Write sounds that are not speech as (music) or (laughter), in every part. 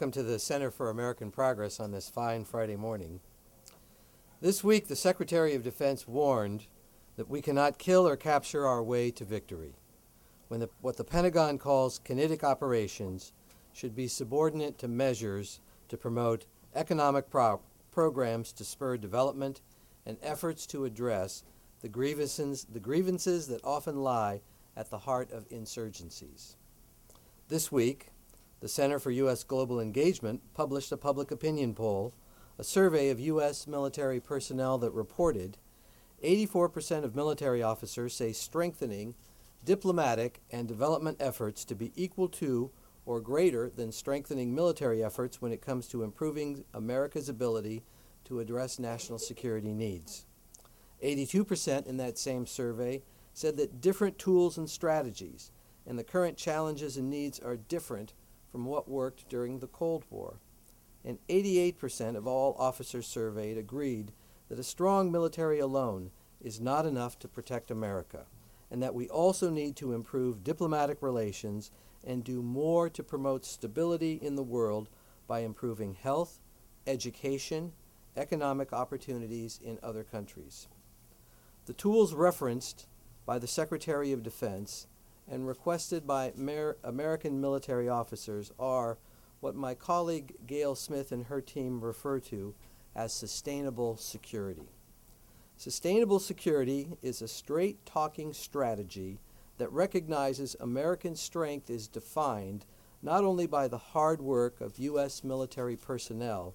welcome to the Center for American Progress on this fine Friday morning. This week, the Secretary of Defense warned that we cannot kill or capture our way to victory, when the, what the Pentagon calls kinetic operations should be subordinate to measures to promote economic pro- programs to spur development and efforts to address the grievances, the grievances that often lie at the heart of insurgencies. This week, the Center for U.S. Global Engagement published a public opinion poll, a survey of U.S. military personnel that reported 84% of military officers say strengthening diplomatic and development efforts to be equal to or greater than strengthening military efforts when it comes to improving America's ability to address national security needs. 82% in that same survey said that different tools and strategies and the current challenges and needs are different from what worked during the Cold War. And 88% of all officers surveyed agreed that a strong military alone is not enough to protect America, and that we also need to improve diplomatic relations and do more to promote stability in the world by improving health, education, economic opportunities in other countries. The tools referenced by the Secretary of Defense and requested by Amer- American military officers are what my colleague Gail Smith and her team refer to as sustainable security. Sustainable security is a straight talking strategy that recognizes American strength is defined not only by the hard work of U.S. military personnel,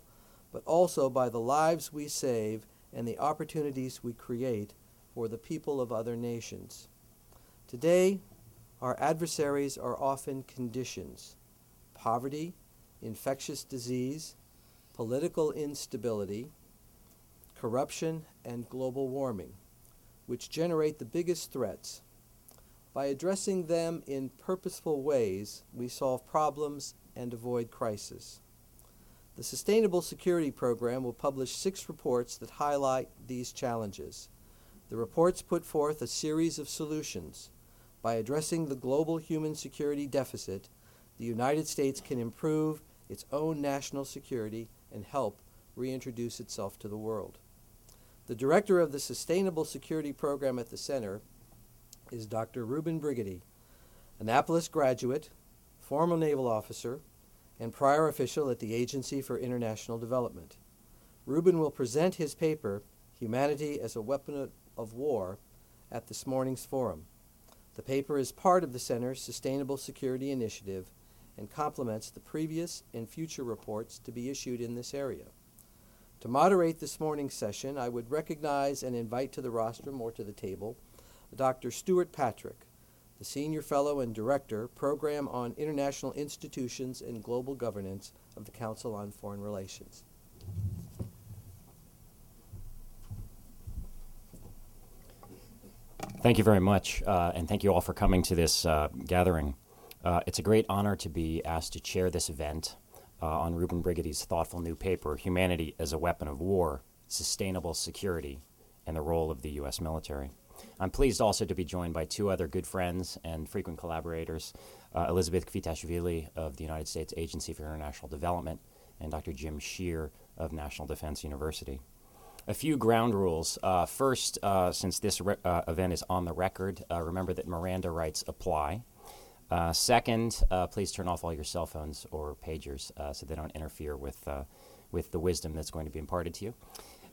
but also by the lives we save and the opportunities we create for the people of other nations. Today, our adversaries are often conditions poverty, infectious disease, political instability, corruption, and global warming, which generate the biggest threats. By addressing them in purposeful ways, we solve problems and avoid crisis. The Sustainable Security Program will publish six reports that highlight these challenges. The reports put forth a series of solutions by addressing the global human security deficit, the United States can improve its own national security and help reintroduce itself to the world. The director of the Sustainable Security Program at the Center is Dr. Reuben Brigety, Annapolis graduate, former naval officer, and prior official at the Agency for International Development. Reuben will present his paper, Humanity as a Weapon of War, at this morning's forum. The paper is part of the Center's Sustainable Security Initiative and complements the previous and future reports to be issued in this area. To moderate this morning's session, I would recognize and invite to the rostrum or to the table Dr. Stewart Patrick, the Senior Fellow and Director, Program on International Institutions and Global Governance of the Council on Foreign Relations. Thank you very much, uh, and thank you all for coming to this uh, gathering. Uh, it's a great honor to be asked to chair this event uh, on Reuben Brigety's thoughtful new paper, Humanity as a Weapon of War Sustainable Security and the Role of the U.S. Military. I'm pleased also to be joined by two other good friends and frequent collaborators uh, Elizabeth Kvitashvili of the United States Agency for International Development and Dr. Jim Schear of National Defense University a few ground rules. Uh, first, uh, since this re- uh, event is on the record, uh, remember that Miranda rights apply. Uh, second, uh, please turn off all your cell phones or pagers so they don't interfere with, with the wisdom that's going to be imparted to you.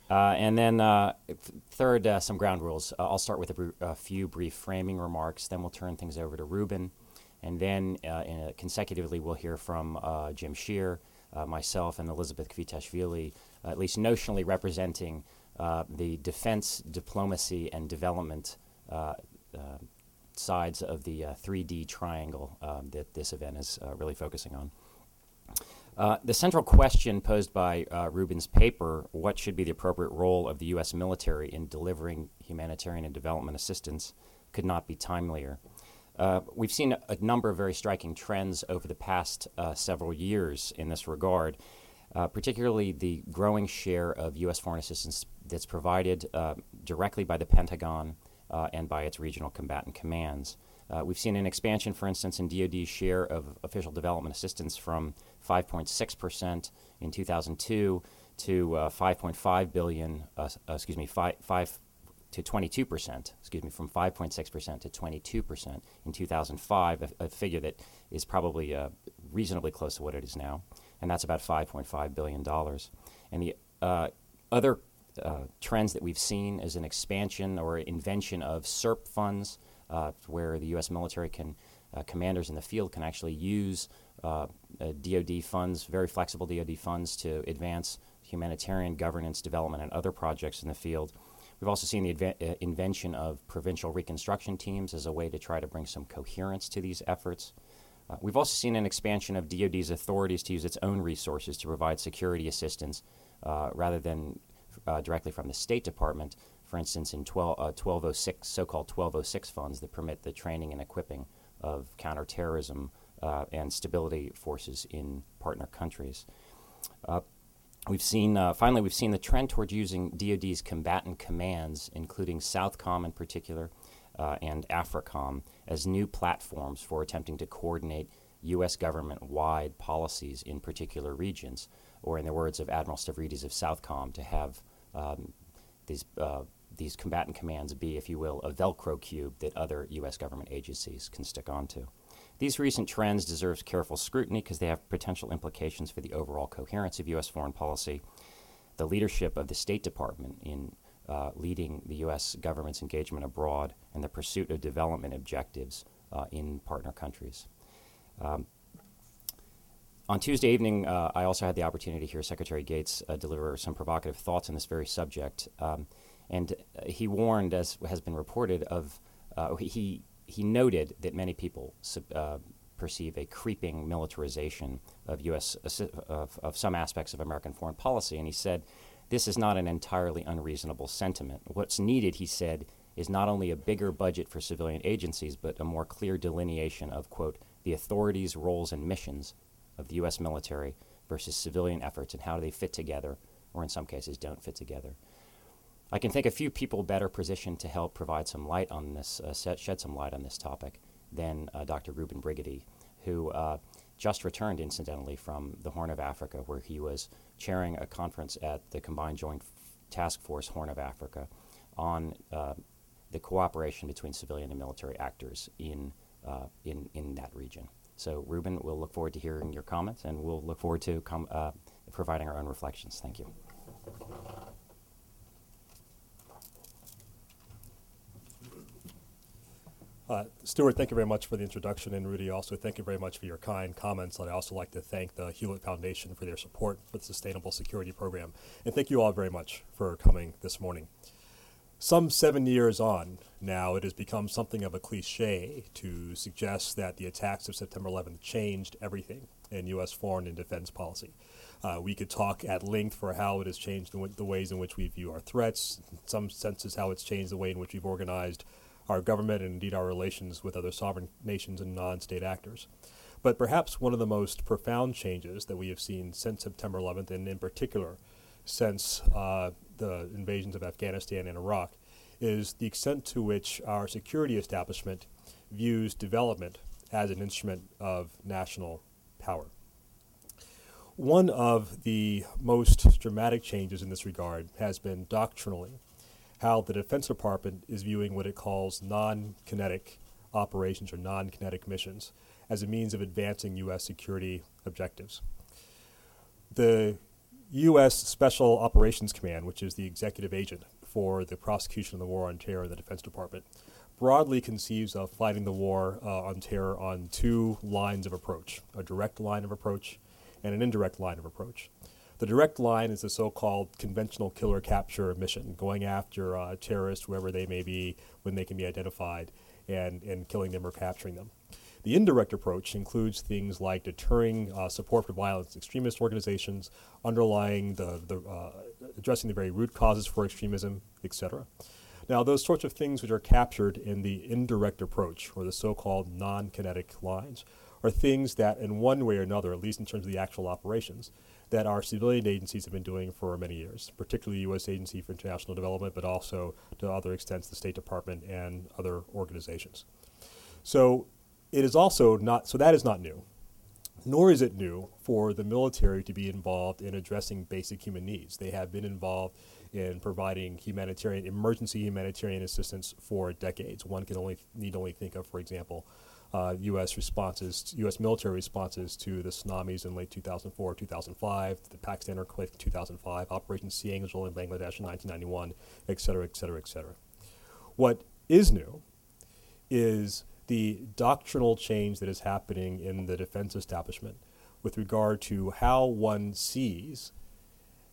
and then, third, some ground rules. I'll start with a, br- a, few brief framing remarks, then we'll turn things over to Reuben. and then consecutively, we'll hear from Jim Schear, myself, and Elizabeth Kvitashvili at least notionally representing uh, the defense, diplomacy, and development uh, uh, sides of the 3D triangle um, that this event is really focusing on. Uh, the central question posed by uh, Reuben's paper, what should be the appropriate role of the U.S. military in delivering humanitarian and development assistance, could not be timelier. Uh, we've seen a, a, number of very striking trends over the past several years in this regard, uh, particularly the growing share of U.S. foreign assistance that's provided uh, directly by the Pentagon uh, and by its regional combatant commands. Uh, we've seen an expansion, for instance, in DoD's share of official development assistance from 5.6% in 2002 to uh, 5.5 billion, uh, uh, excuse me, 5, 5 to 22 percent, excuse me, from 5.6 percent to 22 percent in 2005, a, a, figure that is probably uh, reasonably close to what it is now, and that's about 5.5 billion dollars. And the uh, other uh, trends that we've seen is an expansion or invention of CERP funds, uh, where the U.S. military can, uh, commanders in the field can actually use DoD uh, funds, very flexible DoD funds, to advance humanitarian governance, development, and other projects in the field. We've also seen the uh, invention of provincial reconstruction teams as a way to try to bring some coherence to these efforts. Uh, we've also seen an expansion of DoD's authorities to use its own resources to provide security assistance uh, rather than uh, directly from the State Department, for instance, in 12, 1206, uh, so called 1206 funds that permit the training and equipping of counterterrorism uh, and stability forces in partner countries. We've seen, uh, finally, we've seen the trend towards using DoD's combatant commands, including Southcom in particular uh, and AFRICOM, as new platforms for attempting to coordinate U.S. government wide policies in particular regions, or in the words of Admiral Stavridis of Southcom, to have um, these, uh, these combatant commands be, if you will, a Velcro cube that other U.S. government agencies can stick onto. These recent trends deserve careful scrutiny because they have potential implications for the overall coherence of U.S. foreign policy. The leadership of the State Department in uh, leading the U.S. government's engagement abroad and the pursuit of development objectives uh, in partner countries. Um, on Tuesday evening, uh, I also had the opportunity to hear Secretary Gates uh, deliver some provocative thoughts on this very subject. Um, and uh, he warned, as has been reported, of uh, he he noted that many people uh, perceive a creeping militarization of U.S. Of, of, some aspects of American foreign policy, and he said this is not an entirely unreasonable sentiment. What's needed, he said, is not only a bigger budget for civilian agencies, but a more clear delineation of quote the authorities, roles, and missions of the U.S. military versus civilian efforts and how do they fit together, or in some cases don't fit together. I can think a few people better positioned to help provide some light on this, uh, set, shed some light on this topic than uh, Dr. Reuben Brigety, who uh, just returned, incidentally, from the Horn of Africa, where he was chairing a conference at the Combined Joint Task Force Horn of Africa on uh, the cooperation between civilian and military actors in, uh, in, in that region. So, Reuben, we'll look forward to hearing your comments, and we'll look forward to com- uh, providing our own reflections. Thank you. Uh, Stewart, thank you very much for the introduction, and Rudy, also thank you very much for your kind comments. I'd also like to thank the Hewlett Foundation for their support for the Sustainable Security Program, and thank you all very much for coming this morning. Some seven years on now, it has become something of a cliche to suggest that the attacks of September 11th changed everything in U.S. foreign and defense policy. Uh, we could talk at length for how it has changed the, w- the ways in which we view our threats, in some senses, how it's changed the way in which we've organized our government and indeed our relations with other sovereign nations and non state actors. But perhaps one of the most profound changes that we have seen since September 11th, and in particular since uh, the invasions of Afghanistan and Iraq, is the extent to which our security establishment views development as an instrument of national power. One of the most dramatic changes in this regard has been doctrinally how the Defense Department is viewing what it calls non kinetic operations or non kinetic missions as a means of advancing U.S. security objectives. The U.S. Special Operations Command, which is the executive agent for the prosecution of the war on terror in the Defense Department, broadly conceives of fighting the war uh, on terror on two lines of approach a direct line of approach and an indirect line of approach. The direct line is the so-called conventional killer capture mission, going after uh, terrorists wherever they may be when they can be identified, and, and killing them or capturing them. The indirect approach includes things like deterring uh, support for violent extremist organizations, underlying the, the uh, addressing the very root causes for extremism, etc. Now, those sorts of things which are captured in the indirect approach, or the so-called non-kinetic lines, are things that, in one way or another, at least in terms of the actual operations, that our civilian agencies have been doing for many years, particularly the U.S. Agency for International Development, but also to other extents the State Department and other organizations. So it is also not, so that is not new. Nor is it new for the military to be involved in addressing basic human needs. They have been involved in providing humanitarian, emergency humanitarian assistance for decades. One can only need only think of, for example, uh, U.S. responses, U.S. military responses to the tsunamis in late 2004, 2005, the Pakistan earthquake in 2005, Operation Sea Angel in Bangladesh in 1991, et cetera, et cetera, et cetera. What is new is the doctrinal change that is happening in the defense establishment with regard to how one sees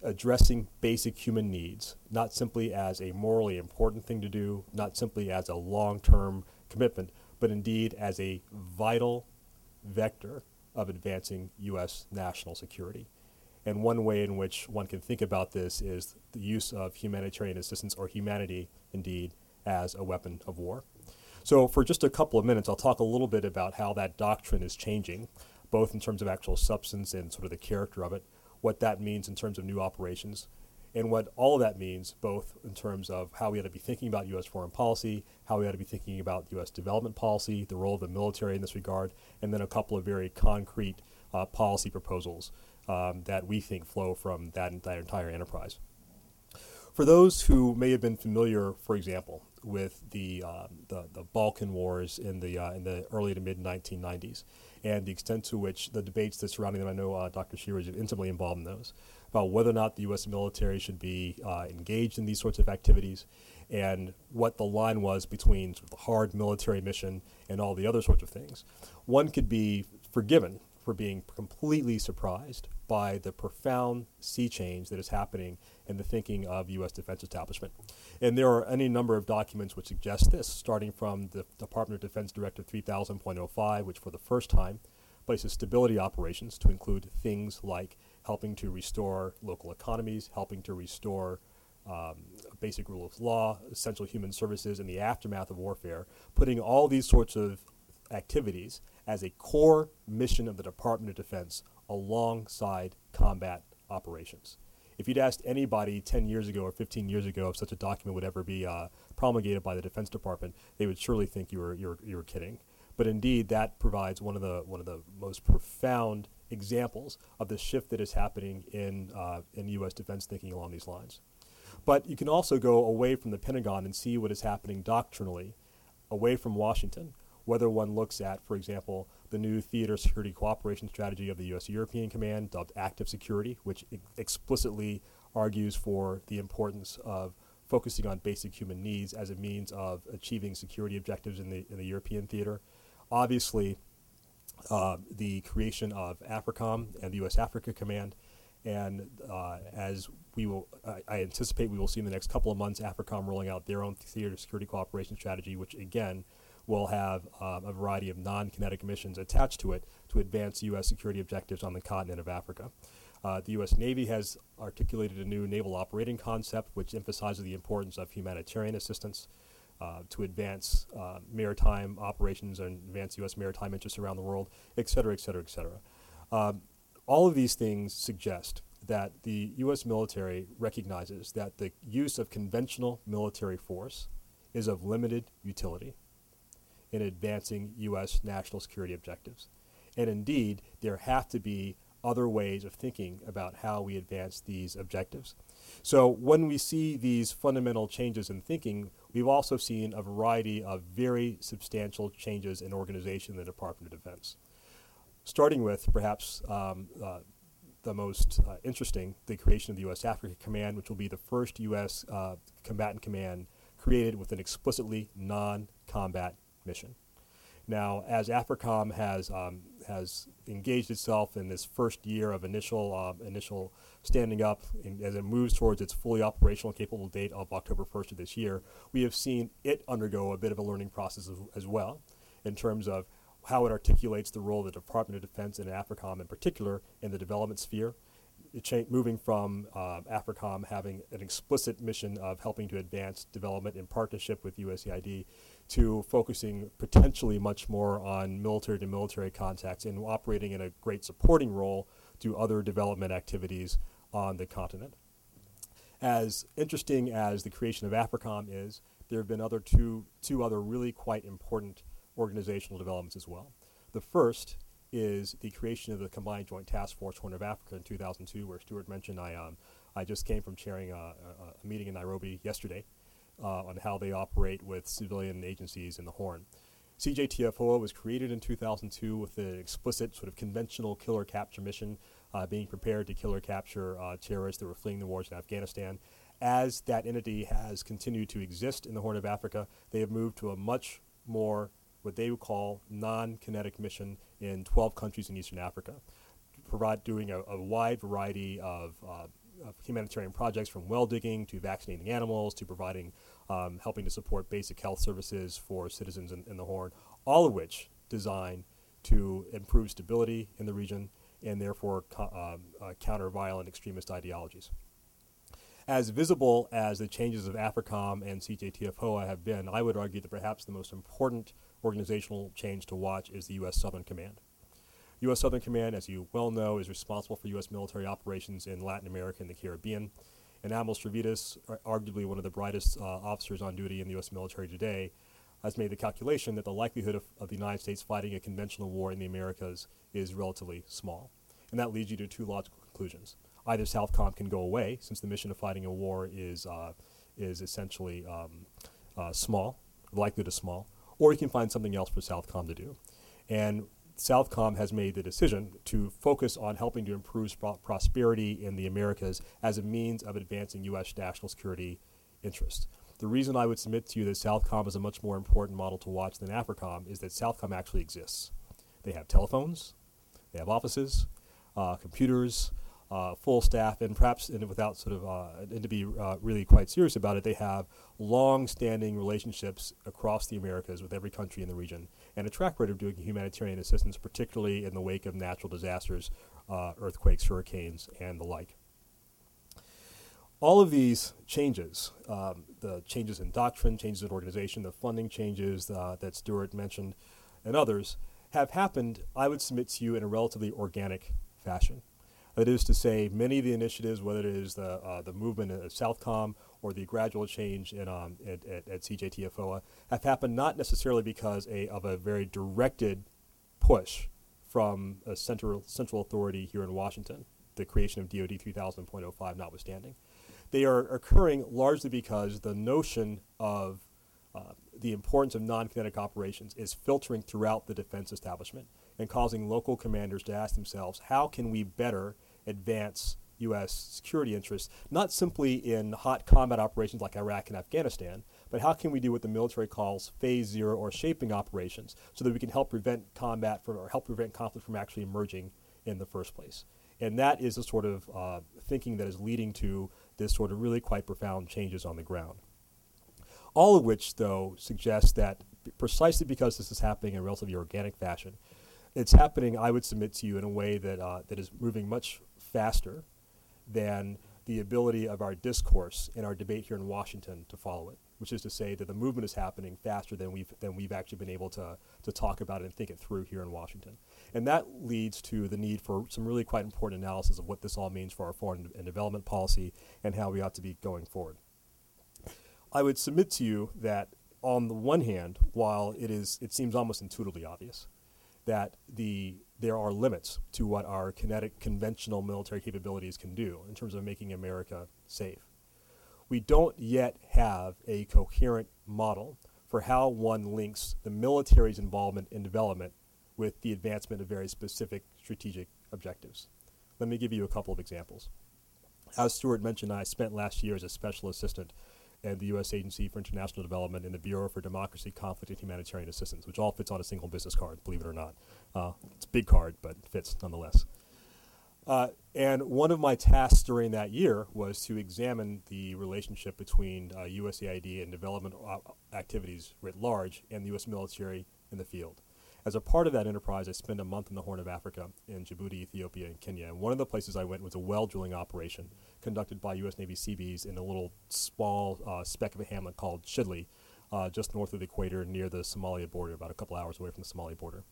addressing basic human needs, not simply as a morally important thing to do, not simply as a long term commitment, but indeed as a vital vector of advancing U.S. national security. And one way in which one can think about this is the use of humanitarian assistance or humanity, indeed, as a weapon of war. So, for just a couple of minutes, I'll talk a little bit about how that doctrine is changing, both in terms of actual substance and sort of the character of it, what that means in terms of new operations, and what all of that means, both in terms of how we ought to be thinking about U.S. foreign policy, how we ought to be thinking about U.S. development policy, the role of the military in this regard, and then a couple of very concrete uh, policy proposals um, that we think flow from that entire, entire enterprise. For those who may have been familiar, for example, with the, uh, the, the, Balkan Wars in the, uh, in the early to mid 1990s, and the extent to which the debates that surrounding them, I know uh, Dr. Shearer is intimately involved in those, about whether or not the U.S. military should be uh, engaged in these sorts of activities, and what the line was between sort of the hard military mission and all the other sorts of things. One could be forgiven for being completely surprised by the profound sea change that is happening in the thinking of U.S. defense establishment. And there are any number of documents which suggest this, starting from the Department of Defense Directive 3000.05, which for the first time places stability operations to include things like helping to restore local economies, helping to restore um, basic rule of law, essential human services in the aftermath of warfare, putting all these sorts of activities as a core mission of the Department of Defense alongside combat operations. If you'd asked anybody 10 years ago or 15 years ago if such a document would ever be uh, promulgated by the Defense Department, they would surely think you were, you were, you were kidding. But indeed, that provides one of the, one of the most profound examples of the shift that is happening in, uh, in U.S. defense thinking along these lines. But you can also go away from the Pentagon and see what is happening doctrinally away from Washington, whether one looks at, for example, the new theater security cooperation strategy of the U.S. European Command, dubbed Active Security, which ex- explicitly argues for the importance of focusing on basic human needs as a means of achieving security objectives in the, in the European theater. Obviously, uh, the creation of AFRICOM and the U.S. Africa Command. And uh, as we will, I, I anticipate we will see in the next couple of months, AFRICOM rolling out their own theater security cooperation strategy, which again will have um, a variety of non kinetic missions attached to it to advance U.S. security objectives on the continent of Africa. Uh, the U.S. Navy has articulated a new naval operating concept which emphasizes the importance of humanitarian assistance uh, to advance uh, maritime operations and advance U.S. maritime interests around the world, et cetera, et cetera, et cetera. Um, all of these things suggest that the U.S. military recognizes that the use of conventional military force is of limited utility in advancing U.S. national security objectives. And indeed, there have to be other ways of thinking about how we advance these objectives. So when we see these fundamental changes in thinking, we've also seen a variety of very substantial changes in organization in the Department of Defense. Starting with perhaps um, uh, the most uh, interesting, the creation of the U.S. Africa Command, which will be the first U.S. Uh, combatant command created with an explicitly non-combat mission. Now, as AFRICOM has um, has engaged itself in this first year of initial uh, initial standing up, as it moves towards its fully operational capable date of October 1st of this year, we have seen it undergo a bit of a learning process as, as well, in terms of how it articulates the role of the Department of Defense and AFRICOM in particular in the development sphere. Cha- moving from uh, AFRICOM having an explicit mission of helping to advance development in partnership with USAID to focusing potentially much more on military to military contacts and operating in a great supporting role to other development activities on the continent. As interesting as the creation of AFRICOM is, there have been other two, two other really quite important organizational developments as well. The first is the creation of the Combined Joint Task Force Horn of Africa in 2002, where Stewart mentioned I, um, I just came from chairing a, a, a meeting in Nairobi yesterday uh, on how they operate with civilian agencies in the Horn. CJTF-HOA was created in 2002 with an explicit sort of conventional killer capture mission, uh, being prepared to kill or capture uh, terrorists that were fleeing the wars in Afghanistan. As that entity has continued to exist in the Horn of Africa, they have moved to a much more what they would call non-kinetic mission in 12 countries in Eastern Africa, provide doing a, a wide variety of, uh, of, humanitarian projects from well digging to vaccinating animals to providing um, helping to support basic health services for citizens in, in the Horn, all of which designed to improve stability in the region and therefore um, uh, counter violent extremist ideologies. As visible as the changes of AFRICOM and CJTF-HOA have been, I would argue that perhaps the most important organizational change to watch is the U.S. Southern Command. U.S. Southern Command, as you well know, is responsible for U.S. military operations in Latin America and the Caribbean. And Admiral Stavridis, arguably one of the brightest uh, officers on duty in the U.S. military today, has made the calculation that the likelihood of, of, the United States fighting a conventional war in the Americas is relatively small. And that leads you to two logical conclusions. Either Southcom can go away, since the mission of fighting a war is, uh, is essentially um, uh, small, likelihood is small, or you can find something else for Southcom to do. And Southcom has made the decision to focus on helping to improve prosperity in the Americas as a means of advancing U.S. national security interests. The reason I would submit to you that Southcom is a much more important model to watch than AFRICOM is that Southcom actually exists. They have telephones, they have offices, uh, computers, uh, full staff, and perhaps, and without sort of, uh, and to be uh, really quite serious about it, they have long-standing relationships across the Americas with every country in the region, and a track record of doing humanitarian assistance, particularly in the wake of natural disasters, uh, earthquakes, hurricanes, and the like. All of these changes, um, the changes in doctrine, changes in organization, the funding changes uh, that Stewart mentioned, and others, have happened, I would submit to you, in a relatively organic fashion. That is to say, many of the initiatives, whether it is the, uh, the movement of Southcom or the gradual change in, um, at, at, at CJTF-HOA, have happened not necessarily because a, of a very directed push from a central, central authority here in Washington, the creation of DoD 3000.05 notwithstanding. They are occurring largely because the notion of uh, the importance of non-kinetic operations is filtering throughout the defense establishment and causing local commanders to ask themselves, how can we better advance U.S. security interests, not simply in hot combat operations like Iraq and Afghanistan, but how can we do what the military calls phase zero or shaping operations so that we can help prevent combat from, or help prevent conflict from actually emerging in the first place. And that is the sort of uh, thinking that is leading to this sort of really quite profound changes on the ground. All of which, though, suggests that precisely because this is happening in a relatively organic fashion, it's happening, I would submit to you, in a way that, uh, that is moving much faster than the ability of our discourse and our debate here in Washington to follow it, which is to say that the movement is happening faster than we've, than we've actually been able to, to talk about it and think it through here in Washington. And that leads to the need for some really quite important analysis of what this all means for our foreign and development policy and how we ought to be going forward. I would submit to you that on the one hand, while it is it seems almost intuitively obvious that the there are limits to what our kinetic conventional military capabilities can do in terms of making America safe. We don't yet have a coherent model for how one links the military's involvement in development with the advancement of very specific strategic objectives. Let me give you a couple of examples. As Stewart mentioned, I spent last year as a special assistant at the U.S. Agency for International Development and the Bureau for Democracy, Conflict, and Humanitarian Assistance, which all fits on a single business card, believe it or not. Uh, it's a big card, but fits nonetheless. Uh, and one of my tasks during that year was to examine the relationship between uh, USAID and development activities writ large and the U.S. military in the field. As a part of that enterprise, I spent a month in the Horn of Africa in Djibouti, Ethiopia, and Kenya. And one of the places I went was a well drilling operation conducted by U.S. Navy Seabees in a little small uh, speck of a hamlet called Shidley, uh, just north of the equator near the Somalia border, about a couple hours away from the Somalia border.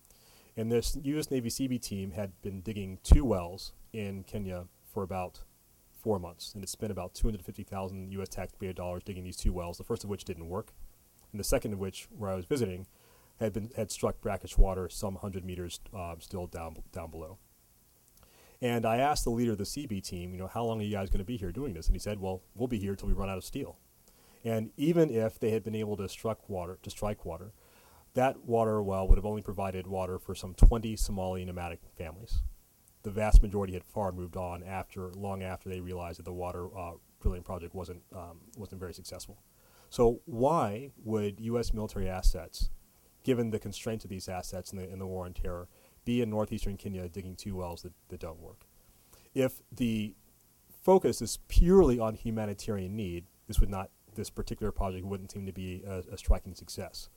And this U.S. Navy Seabee team had been digging two wells in Kenya for about four months, and it spent about 250,000 U.S. taxpayer dollars digging these two wells. The first of which didn't work, and the second of which, where I was visiting, had been had struck brackish water some hundred meters uh, still down down below. And I asked the leader of the Seabee team, you know, how long are you guys going to be here doing this? And he said, well, we'll be here until we run out of steel. And even if they had been able to struck water, to strike water, that water well would have only provided water for some 20 Somali nomadic families. The vast majority had far moved on after, long after they realized that the water uh, drilling project wasn't um, wasn't very successful. So why would U.S. military assets, given the constraints of these assets in the, in the war on terror, be in northeastern Kenya digging two wells that, that don't work? If the focus is purely on humanitarian need, this would not this particular project wouldn't seem to be a, a striking success.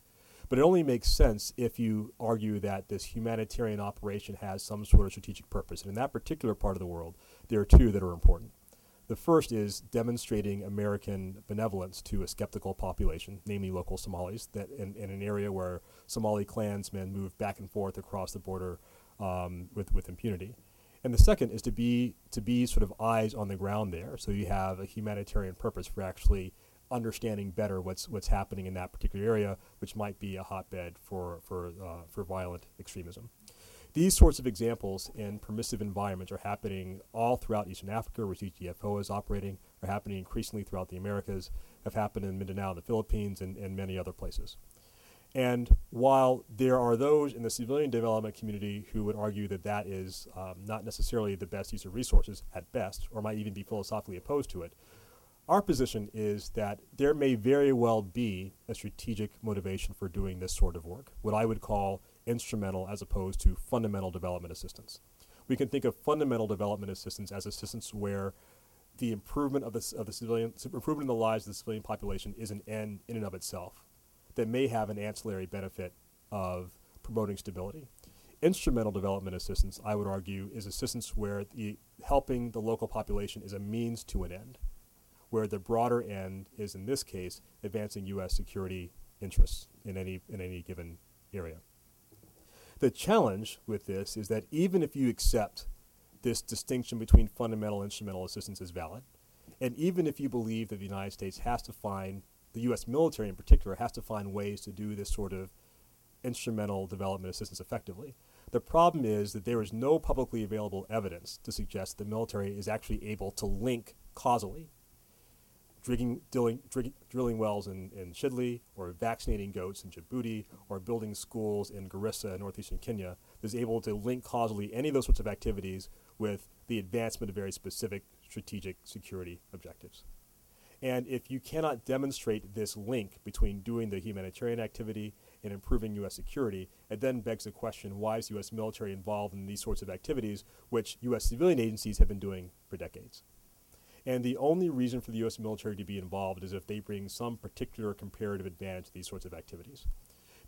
But it only makes sense if you argue that this humanitarian operation has some sort of strategic purpose. And in that particular part of the world, there are two that are important. The first is demonstrating American benevolence to a skeptical population, namely local Somalis, that in, in an area where Somali clansmen move back and forth across the border um, with, with impunity. And the second is to be to be sort of eyes on the ground there, so you have a humanitarian purpose for actually understanding better what's what's happening in that particular area, which might be a hotbed for for uh, for violent extremism. These sorts of examples in permissive environments are happening all throughout Eastern Africa, where CTFO is operating, are happening increasingly throughout the Americas, have happened in Mindanao, the Philippines, and, and many other places. And while there are those in the civilian development community who would argue that that is um, not necessarily the best use of resources at best, or might even be philosophically opposed to it, our position is that there may very well be a strategic motivation for doing this sort of work, what I would call instrumental as opposed to fundamental development assistance. We can think of fundamental development assistance as assistance where the improvement of the, of the civilian improvement in the lives of the civilian population is an end in and of itself that may have an ancillary benefit of promoting stability. Instrumental development assistance, I would argue, is assistance where the helping the local population is a means to an end where the broader end is, in this case, advancing U.S. security interests in any, in any given area. The challenge with this is that even if you accept this distinction between fundamental and instrumental assistance is valid, and even if you believe that the United States has to find, the U.S. military in particular, has to find ways to do this sort of instrumental development assistance effectively, the problem is that there is no publicly available evidence to suggest the military is actually able to link causally drilling, drilling, drilling wells in, in Shidley, or vaccinating goats in Djibouti, or building schools in Garissa, northeastern Kenya, is able to link causally any of those sorts of activities with the advancement of very specific strategic security objectives. And if you cannot demonstrate this link between doing the humanitarian activity and improving U.S. security, it then begs the question why is U.S. military involved in these sorts of activities, which U.S. civilian agencies have been doing for decades? And the only reason for the U.S. military to be involved is if they bring some particular comparative advantage to these sorts of activities.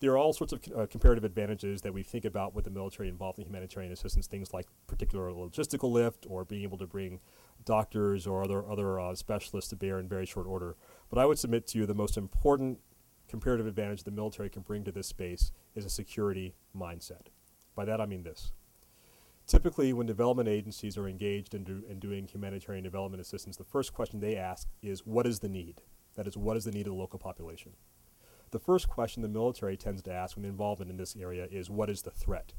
There are all sorts of uh, comparative advantages that we think about with the military involved in humanitarian assistance, things like particular logistical lift or being able to bring doctors or other, other uh, specialists to bear in very short order. But I would submit to you the most important comparative advantage the military can bring to this space is a security mindset. By that I mean this. Typically, when development agencies are engaged in, do, in doing humanitarian development assistance, the first question they ask is, what is the need? That is, what is the need of the local population? The first question the military tends to ask when involvement in this area is, what is the threat?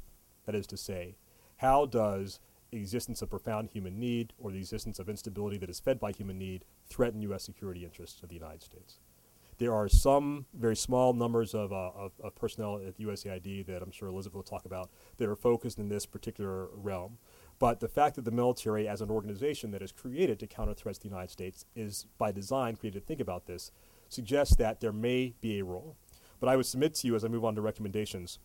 That is to say, how does the existence of profound human need or the existence of instability that is fed by human need threaten U.S. security interests of the United States? There are some very small numbers of, uh, of, of, personnel at the USAID that I'm sure Elizabeth will talk about that are focused in this particular realm. But the fact that the military, as an organization that is created to counter threats to the United States, is by design created to think about this, suggests that there may be a role. But I would submit to you as I move on to recommendations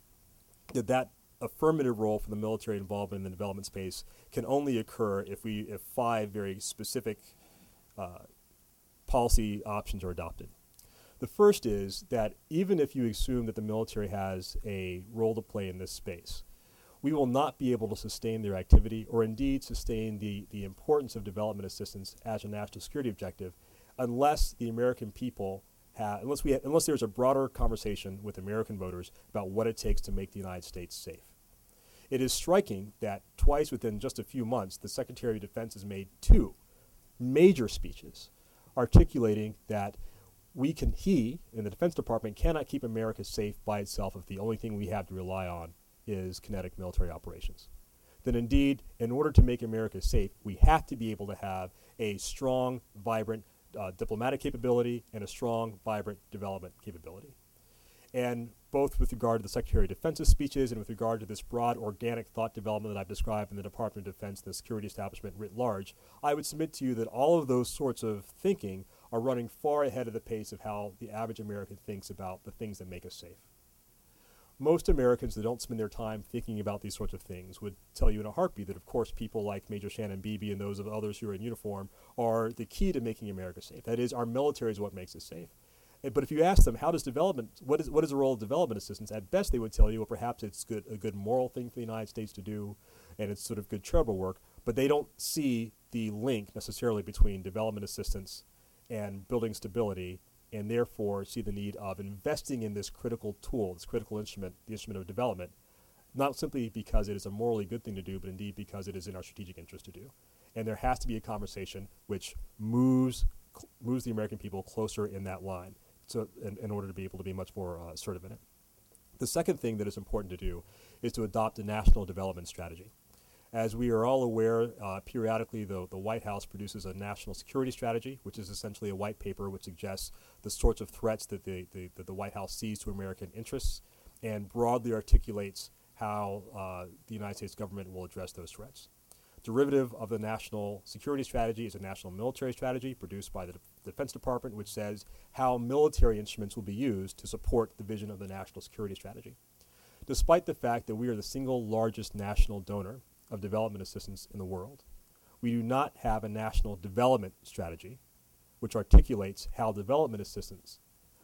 that that affirmative role for the military involvement in the development space can only occur if we if five very specific uh, policy options are adopted. The first is that even if you assume that the military has a role to play in this space, we will not be able to sustain their activity or indeed sustain the, the importance of development assistance as a national security objective unless the American people have, unless, we ha- unless there's a broader conversation with American voters about what it takes to make the United States safe. It is striking that twice within just a few months, the Secretary of Defense has made two major speeches articulating that we can, he in the Defense Department cannot keep America safe by itself if the only thing we have to rely on is kinetic military operations. Then, indeed, in order to make America safe, we have to be able to have a strong, vibrant uh, diplomatic capability and a strong, vibrant development capability. And both with regard to the Secretary of Defense's speeches and with regard to this broad organic thought development that I've described in the Department of Defense and the security establishment writ large, I would submit to you that all of those sorts of thinking are running far ahead of the pace of how the average American thinks about the things that make us safe. Most Americans that don't spend their time thinking about these sorts of things would tell you in a heartbeat that, of course, people like Major Shannon Beebe and those of others who are in uniform are the key to making America safe. That is, our military is what makes us safe. But if you ask them, how does development, what is, what is the role of development assistance? At best, they would tell you, well, perhaps it's good, a good moral thing for the United States to do, and it's sort of good charitable work, but they don't see the link necessarily between development assistance and building stability, and therefore see the need of investing in this critical tool, this critical instrument, the instrument of development, not simply because it is a morally good thing to do, but indeed because it is in our strategic interest to do. And there has to be a conversation which moves cl- moves the American people closer in that line, so in, in order to be able to be much more uh, assertive in it. The second thing that is important to do is to adopt a national development strategy. As we are all aware, uh, periodically the, the White House produces a national security strategy, which is essentially a white paper which suggests the sorts of threats that the, the, that the White House sees to American interests and broadly articulates how uh, the United States government will address those threats. Derivative of the national security strategy is a national military strategy produced by the De- Defense Department, which says how military instruments will be used to support the vision of the national security strategy. Despite the fact that we are the single largest national donor of development assistance in the world, we do not have a national development strategy which articulates how development assistance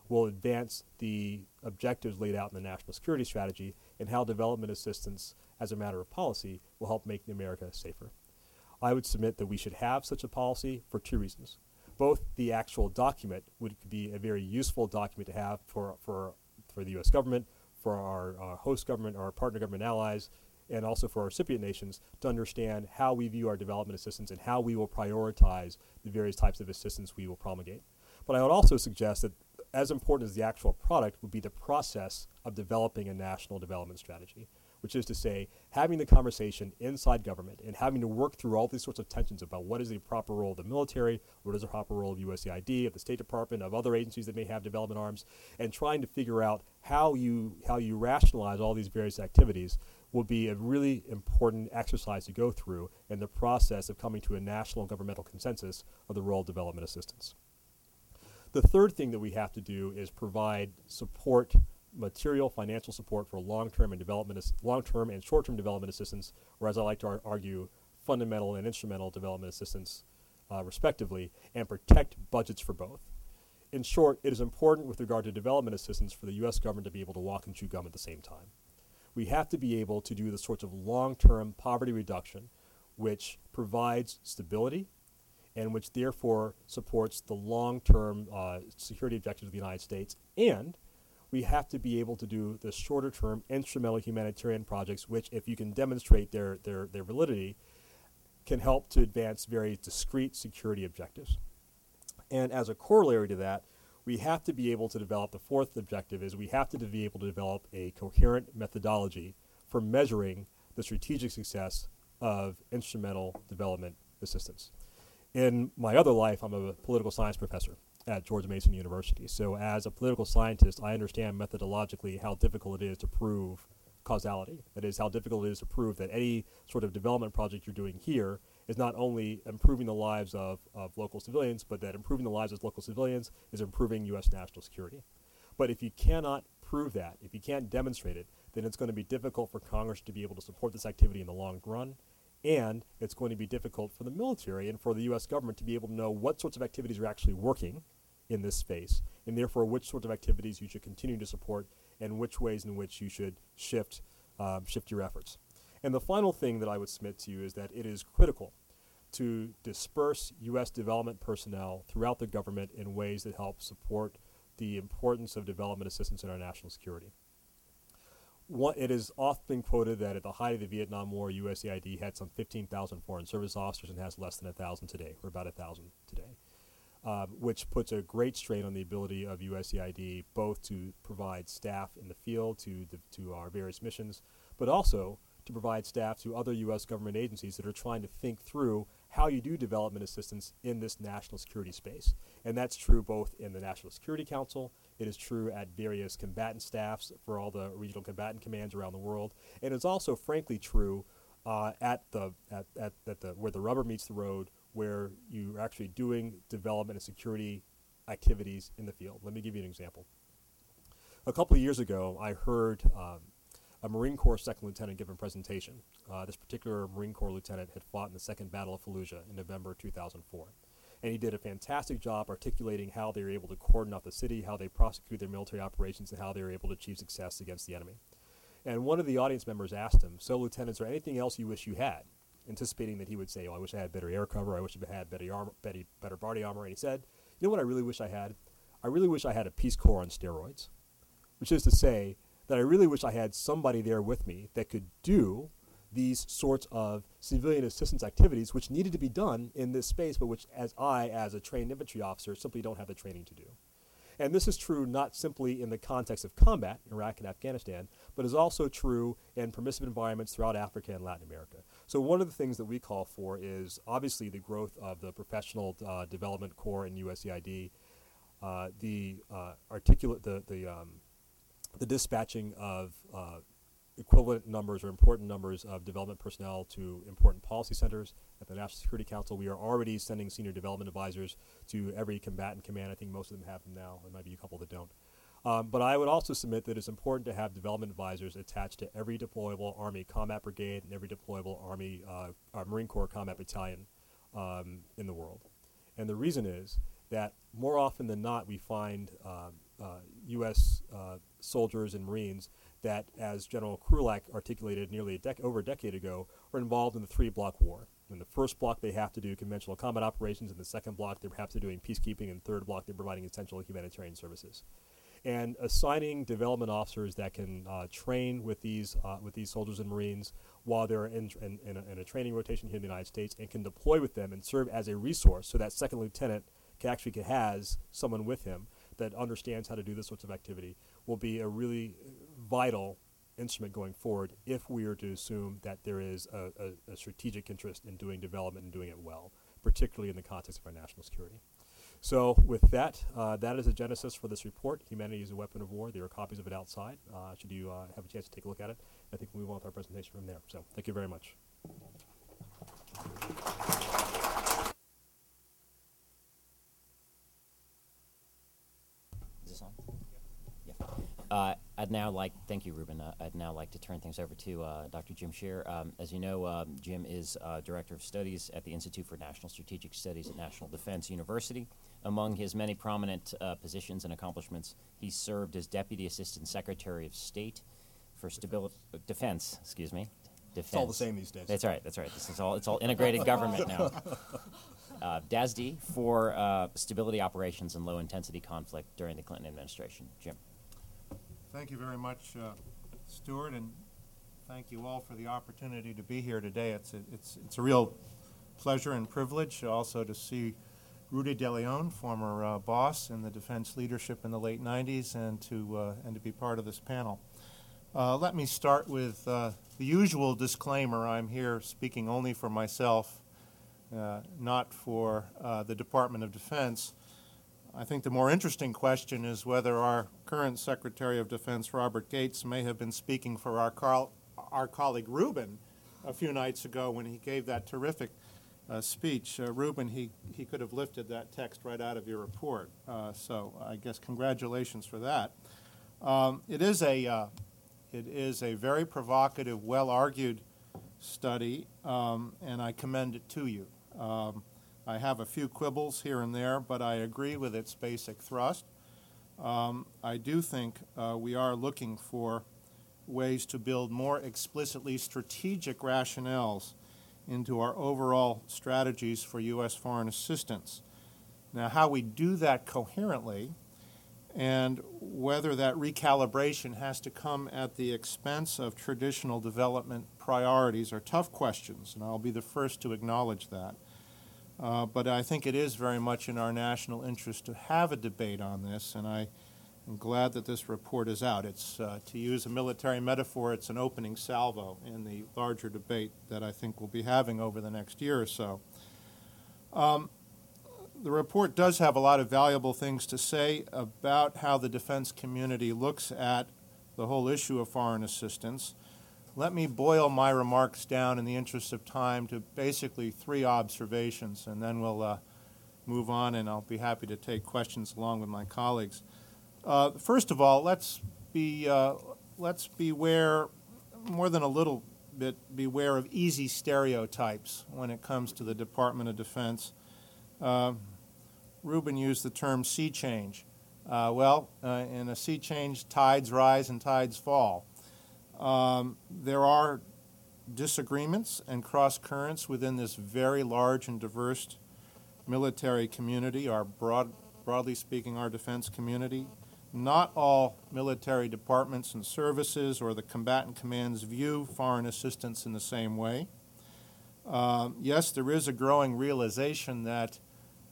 will advance the objectives laid out in the national security strategy and how development assistance as a matter of policy will help make America safer. I would submit that we should have such a policy for two reasons. Both the actual document would be a very useful document to have for, for, for the U.S. government, for our, our host government, our partner government allies, and also for our recipient nations to understand how we view our development assistance and how we will prioritize the various types of assistance we will promulgate. But I would also suggest that as important as the actual product would be the process of developing a national development strategy, which is to say, having the conversation inside government and having to work through all these sorts of tensions about what is the proper role of the military, what is the proper role of USAID, of the State Department, of other agencies that may have development arms, and trying to figure out how you how you rationalize all these various activities will be a really important exercise to go through in the process of coming to a national governmental consensus of the role of development assistance. The third thing that we have to do is provide support, material, financial support for long-term and development, long-term and short-term development assistance, or as I like to ar- argue, fundamental and instrumental development assistance, uh, respectively, and protect budgets for both. In short, it is important with regard to development assistance for the U.S. government to be able to walk and chew gum at the same time. We have to be able to do the sorts of long-term poverty reduction, which provides stability, and which therefore supports the long-term uh, security objectives of the United States. And we have to be able to do the shorter-term instrumental humanitarian projects, which, if you can demonstrate their, their, their validity, can help to advance very discrete security objectives. And as a corollary to that, we have to be able to develop the fourth objective is we have to be able to develop a coherent methodology for measuring the strategic success of instrumental development assistance. In my other life, I'm a political science professor at George Mason University. So as a political scientist, I understand methodologically how difficult it is to prove causality. That is, how difficult it is to prove that any sort of development project you're doing here is not only improving the lives of, of local civilians, but that improving the lives of local civilians is improving U.S. national security. But if you cannot prove that, if you can't demonstrate it, then it's going to be difficult for Congress to be able to support this activity in the long run. And it's going to be difficult for the military and for the U.S. government to be able to know what sorts of activities are actually working in this space, and therefore which sorts of activities you should continue to support and which ways in which you should shift, um, shift your efforts. And the final thing that I would submit to you is that it is critical to disperse U.S. development personnel throughout the government in ways that help support the importance of development assistance in our national security. One, it is often quoted that at the height of the Vietnam War, USAID had some 15,000 foreign service officers and has less than 1,000 today, or about 1,000 today. um, which puts a great strain on the ability of USAID both to provide staff in the field to, the, to our various missions, but also to provide staff to other U.S. government agencies that are trying to think through how you do development assistance in this national security space. And that's true both in the National Security Council, it is true at various combatant staffs for all the regional combatant commands around the world, and it's also, frankly, true uh, at the at, at, at the where the rubber meets the road, where you're actually doing development and security activities in the field. Let me give you an example. A couple of years ago, I heard um, a Marine Corps second lieutenant give a presentation. Uh, this particular Marine Corps lieutenant had fought in the Second Battle of Fallujah in November 2004. And he did a fantastic job articulating how they were able to cordon off the city, how they prosecuted their military operations, and how they were able to achieve success against the enemy. And one of the audience members asked him, So, Lieutenant, is there anything else you wish you had? Anticipating that he would say, oh, I wish I had better air cover, I wish I had better, armor, better, better body armor. And he said, You know what I really wish I had? I really wish I had a Peace Corps on steroids. Which is to say that I really wish I had somebody there with me that could do these sorts of civilian assistance activities which needed to be done in this space, but which as I, as a trained infantry officer, simply don't have the training to do. And this is true not simply in the context of combat in Iraq and Afghanistan, but is also true in permissive environments throughout Africa and Latin America. So one of the things that we call for is obviously the growth of the professional uh, development corps in USAID, uh, the uh, articulate, the the um, the dispatching of uh, equivalent numbers or important numbers of development personnel to important policy centers at the National Security Council. We are already sending senior development advisors to every combatant command. I think most of them have them now. There might be a couple that don't. Um, but I would also submit that it's important to have development advisors attached to every deployable Army Combat Brigade and every deployable Army uh, uh, Marine Corps Combat Battalion um, in the world. And the reason is that more often than not, we find. Um, uh, uh, soldiers and Marines that, as General Krulak articulated nearly a dec- over a decade ago, are involved in the three block war. In the first block, they have to do conventional combat operations. In the second block, they're perhaps doing peacekeeping. In the third block, they're providing essential humanitarian services. And assigning development officers that can uh, train with these uh, with these soldiers and Marines while they're in, in, in, a, in, a, training rotation here in the United States and can deploy with them and serve as a resource so that second lieutenant can actually has someone with him that understands how to do this sorts of activity will be a really vital instrument going forward if we are to assume that there is a, a, a, strategic interest in doing development and doing it well, particularly in the context of our national security. So, with that, uh, that is the genesis for this report. Humanity is a weapon of war. There are copies of it outside. Uh, should you uh, have a chance to take a look at it, I think we'll move on with our presentation from there. So, thank you very much. Uh, I'd now like, thank you, Reuben. Uh, I'd now like to turn things over to uh, Dr. Jim Schear. Um, as you know, um, Jim is uh, Director of Studies at the Institute for National Strategic Studies at National Defense University. Among his many prominent uh, positions and accomplishments, he served as Deputy Assistant Secretary of State for Stability, uh, Defense, excuse me. Defense. It's all the same these days. That's right. That's right. This is all. It's all integrated government now. (laughs) Uh, DASD for stability operations and low intensity conflict during the Clinton administration. Jim. Thank you very much, uh, Stewart, and thank you all for the opportunity to be here today. It's a, it's, it's a real pleasure and privilege also to see Rudy deLeon, former uh, boss in the defense leadership in the late 90s, and to, uh, and to be part of this panel. Uh, let me start with uh, the usual disclaimer. I'm here speaking only for myself, uh, not for the Department of Defense. I think the more interesting question is whether our current Secretary of Defense, Robert Gates, may have been speaking for our, Carl, our colleague Reuben a few nights ago when he gave that terrific uh, speech. Uh, Reuben, he, he could have lifted that text right out of your report. Uh, so I guess congratulations for that. Um, it, is a, uh, it is a very provocative, well argued study, um, and I commend it to you. Um, I have a few quibbles here and there, but I agree with its basic thrust. Um, I do think uh, we are looking for ways to build more explicitly strategic rationales into our overall strategies for U.S. foreign assistance. Now, how we do that coherently and whether that recalibration has to come at the expense of traditional development priorities are tough questions, and I'll be the first to acknowledge that. Uh, but I think it is very much in our national interest to have a debate on this, and I am glad that this report is out. It's, uh, to use a military metaphor, it's an opening salvo in the larger debate that I think we'll be having over the next year or so. Um, the report does have a lot of valuable things to say about how the defense community looks at the whole issue of foreign assistance. Let me boil my remarks down in the interest of time to basically three observations, and then we'll uh, move on, and I'll be happy to take questions along with my colleagues. Uh, first of all, let's be uh, let's beware more than a little bit beware of easy stereotypes when it comes to the Department of Defense. Uh, Reuben used the term sea change. Uh, well, uh, in a sea change, tides rise and tides fall. Um, there are disagreements and cross currents within this very large and diverse military community, our broad, broadly speaking, our defense community. Not all military departments and services or the combatant commands view foreign assistance in the same way. Um, yes, there is a growing realization that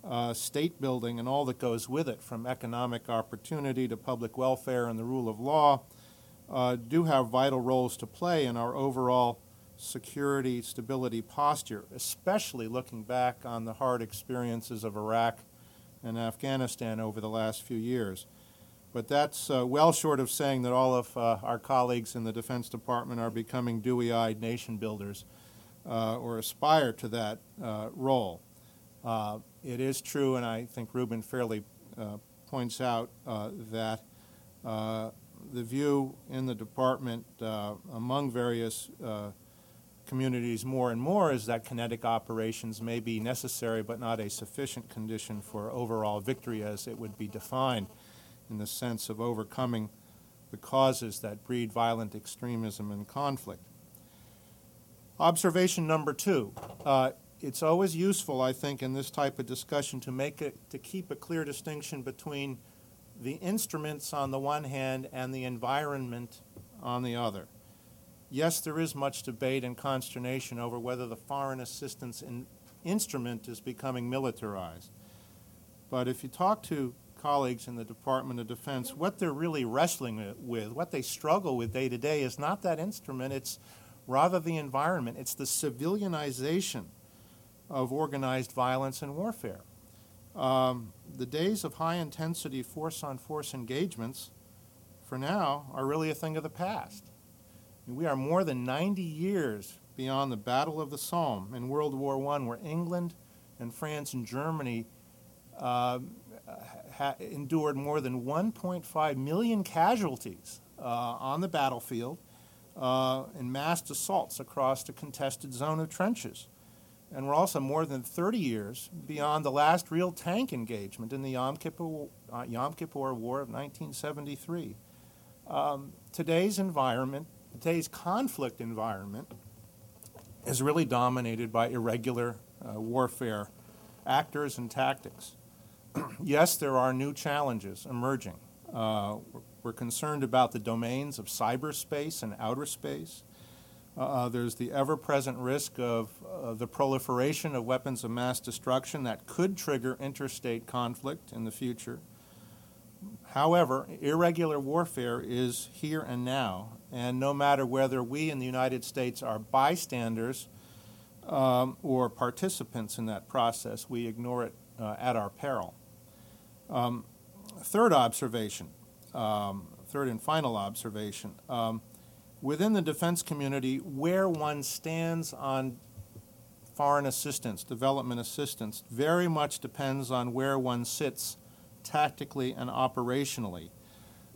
uh, state building and all that goes with it, from economic opportunity to public welfare and the rule of law, uh, do have vital roles to play in our overall security, stability posture, especially looking back on the hard experiences of Iraq and Afghanistan over the last few years. But that's uh, well short of saying that all of uh, our colleagues in the Defense Department are becoming dewy eyed nation builders uh, or aspire to that uh, role. Uh, it is true, and I think Reuben fairly uh, points out that the view in the department uh, among various uh, communities more and more is that kinetic operations may be necessary but not a sufficient condition for overall victory as it would be defined in the sense of overcoming the causes that breed violent extremism and conflict. Observation number two. Uh, it's always useful, I think, in this type of discussion to make it to keep a clear distinction between the instruments on the one hand and the environment on the other. Yes, there is much debate and consternation over whether the foreign assistance in instrument is becoming militarized. But if you talk to colleagues in the Department of Defense, what they're really wrestling with, what they struggle with day to day, is not that instrument, it's rather the environment. It's the civilianization of organized violence and warfare. Um, the days of high intensity force on force engagements, for now, are really a thing of the past. We are more than 90 years beyond the Battle of the Somme in World War I, where England and France and Germany uh, ha- endured more than 1.5 million casualties uh, on the battlefield uh, in massed assaults across a contested zone of trenches and we're also more than 30 years beyond the last real tank engagement in the Yom Kippur, uh, Yom Kippur War of 1973. Um, today's environment, today's conflict environment, is really dominated by irregular uh, warfare actors and tactics. (clears throat) yes, there are new challenges emerging. Uh, we're concerned about the domains of cyberspace and outer space. Uh, there's the ever present risk of uh, the proliferation of weapons of mass destruction that could trigger interstate conflict in the future. However, irregular warfare is here and now, and no matter whether we in the United States are bystanders um, or participants in that process, we ignore it uh, at our peril. Um, third observation, um, third and final observation. Um, within the defense community where one stands on foreign assistance, development assistance, very much depends on where one sits tactically and operationally.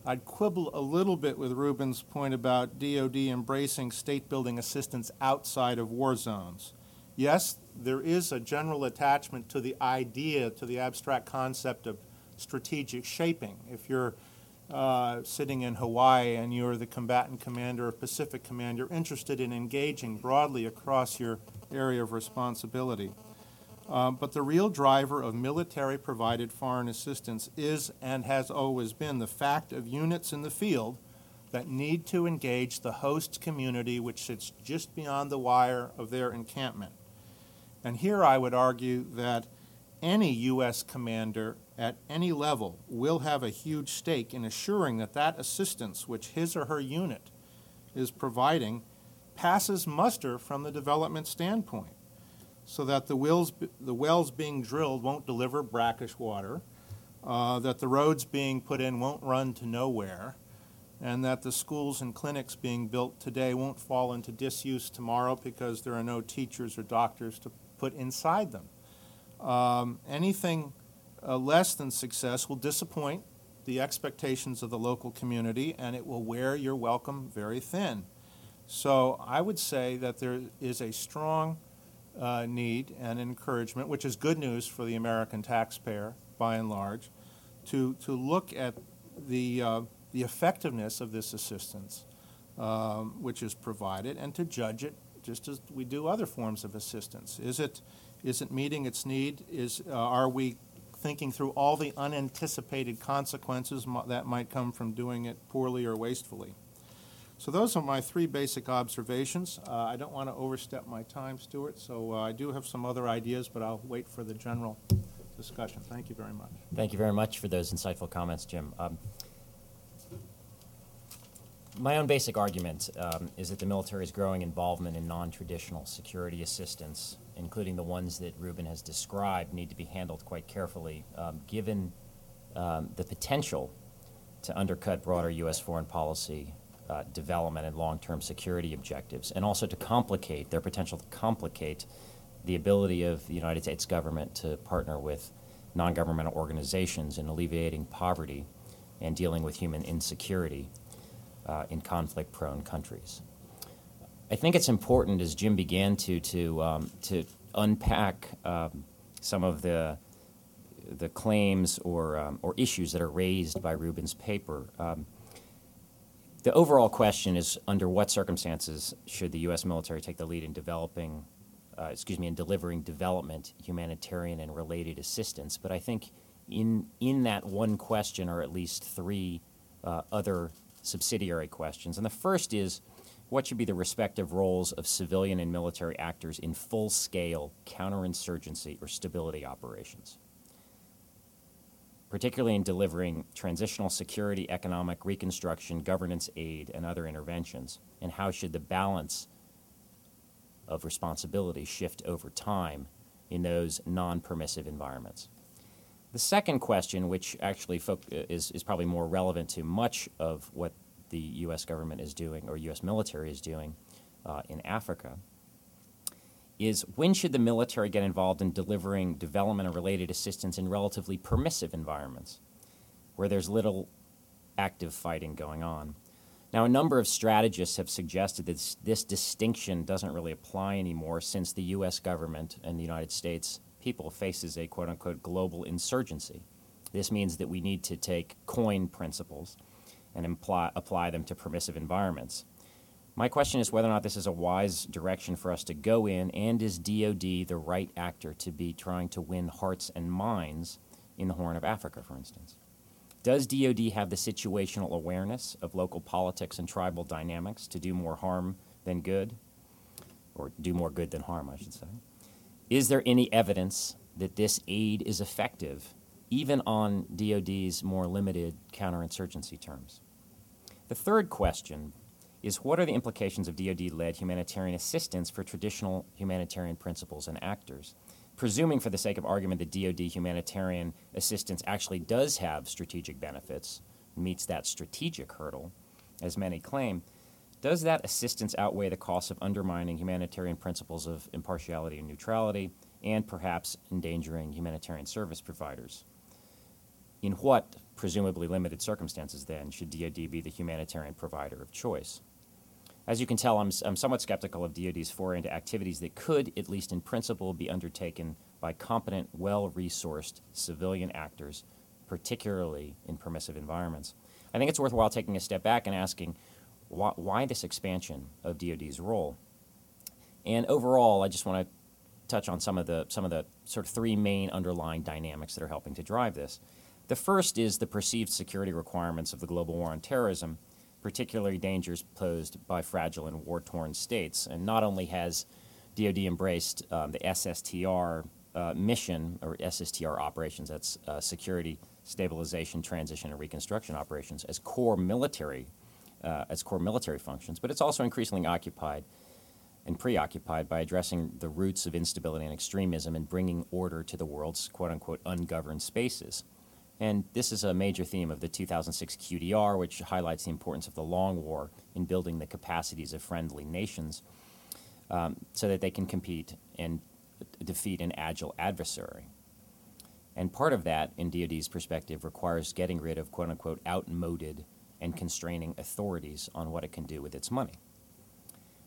I'd quibble a little bit with Reuben's point about DoD embracing state building assistance outside of war zones. Yes, there is a general attachment to the idea, to the abstract concept of strategic shaping. If you're uh, sitting in Hawaii and you're the combatant commander of Pacific Command, you're interested in engaging broadly across your area of responsibility. Um, but the real driver of military provided foreign assistance is and has always been the fact of units in the field that need to engage the host community which sits just beyond the wire of their encampment. And here I would argue that any U.S. commander at any level will have a huge stake in assuring that that assistance which his or her unit is providing passes muster from the development standpoint so that the, wells, the wells being drilled won't deliver brackish water, uh, that the roads being put in won't run to nowhere, and that the schools and clinics being built today won't fall into disuse tomorrow because there are no teachers or doctors to put inside them. Um, anything uh, less than success will disappoint the expectations of the local community and it will wear your welcome very thin. So I would say that there is a strong uh, need and encouragement, which is good news for the American taxpayer by and large, to, to look at the, uh, the effectiveness of this assistance um, which is provided and to judge it just as we do other forms of assistance. Is it, is it meeting its need? Is, uh, are we thinking through all the unanticipated consequences mo- that might come from doing it poorly or wastefully? So those are my three basic observations. Uh, I don't want to overstep my time, Stewart, so uh, I do have some other ideas, but I'll wait for the general discussion. Thank you very much. Thank you very much for those insightful comments, Jim. Um, my own basic argument um, is that the military's growing involvement in non-traditional security assistance, including the ones that Reuben has described, need to be handled quite carefully, um, given um, the potential to undercut broader U.S. foreign policy uh, development and long-term security objectives, and also to complicate their potential to complicate the ability of the United States government to partner with non-governmental organizations in alleviating poverty and dealing with human insecurity uh, in conflict-prone countries. I think it's important, as Jim began to to um, to unpack um, some of the the claims or um, or issues that are raised by Reuben's paper. Um, the overall question is: Under what circumstances should the U.S. military take the lead in developing, uh, excuse me, in delivering development, humanitarian, and related assistance? But I think in in that one question, are at least three uh, other subsidiary questions. And the first is what should be the respective roles of civilian and military actors in full scale counterinsurgency or stability operations? Particularly in delivering transitional security, economic reconstruction, governance aid, and other interventions. And how should the balance of responsibility shift over time in those non permissive environments? The second question, which actually is, is probably more relevant to much of what the U.S. government is doing or U.S. military is doing uh, in Africa, is when should the military get involved in delivering development and related assistance in relatively permissive environments where there's little active fighting going on? Now, a number of strategists have suggested that this, this distinction doesn't really apply anymore since the U.S. government and the United States people faces a quote unquote global insurgency. This means that we need to take coin principles and imply, apply them to permissive environments. My question is whether or not this is a wise direction for us to go in, and is DoD the right actor to be trying to win hearts and minds in the Horn of Africa, for instance? Does DoD have the situational awareness of local politics and tribal dynamics to do more harm than good? Or do more good than harm, I should say. Is there any evidence that this aid is effective, even on DoD's more limited counterinsurgency terms? The third question is what are the implications of DoD led humanitarian assistance for traditional humanitarian principles and actors? Presuming, for the sake of argument, that DoD humanitarian assistance actually does have strategic benefits, meets that strategic hurdle, as many claim, does that assistance outweigh the costs of undermining humanitarian principles of impartiality and neutrality and perhaps endangering humanitarian service providers? In what, presumably limited circumstances, then, should DoD be the humanitarian provider of choice? As you can tell, I'm, I'm somewhat skeptical of DoD's foray into activities that could, at least in principle, be undertaken by competent, well resourced civilian actors, particularly in permissive environments. I think it's worthwhile taking a step back and asking why, why this expansion of DoD's role? And overall, I just want to touch on some of the some of the sort of three main underlying dynamics that are helping to drive this. The first is the perceived security requirements of the global war on terrorism, particularly dangers posed by fragile and war-torn states. And not only has DoD embraced um, the SSTR uh, mission or SSTR operations, that's uh, security, stabilization, transition, and reconstruction operations, as core military, uh, as core military functions. But it's also increasingly occupied and preoccupied by addressing the roots of instability and extremism and bringing order to the world's quote unquote ungoverned spaces. And this is a major theme of the 2006 QDR, which highlights the importance of the long war in building the capacities of friendly nations um, so that they can compete and defeat an agile adversary. And part of that, in DoD's perspective, requires getting rid of quote unquote outmoded and constraining authorities on what it can do with its money.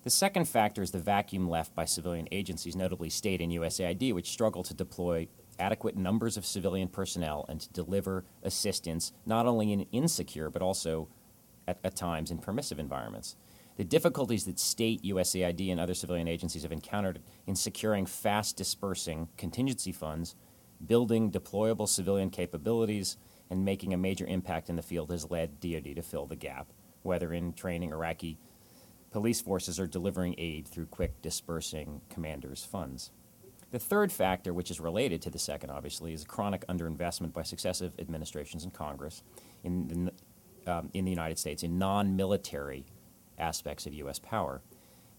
The second factor is the vacuum left by civilian agencies, notably state and USAID, which struggle to deploy adequate numbers of civilian personnel and to deliver assistance not only in insecure but also at, at times in permissive environments. The difficulties that state, USAID, and other civilian agencies have encountered in securing fast dispersing contingency funds, building deployable civilian capabilities, and making a major impact in the field has led DoD to fill the gap, whether in training Iraqi police forces or delivering aid through quick dispersing commanders' funds. The third factor, which is related to the second, obviously, is chronic underinvestment by successive administrations in Congress in the, um, in the United States in non military aspects of U.S. power.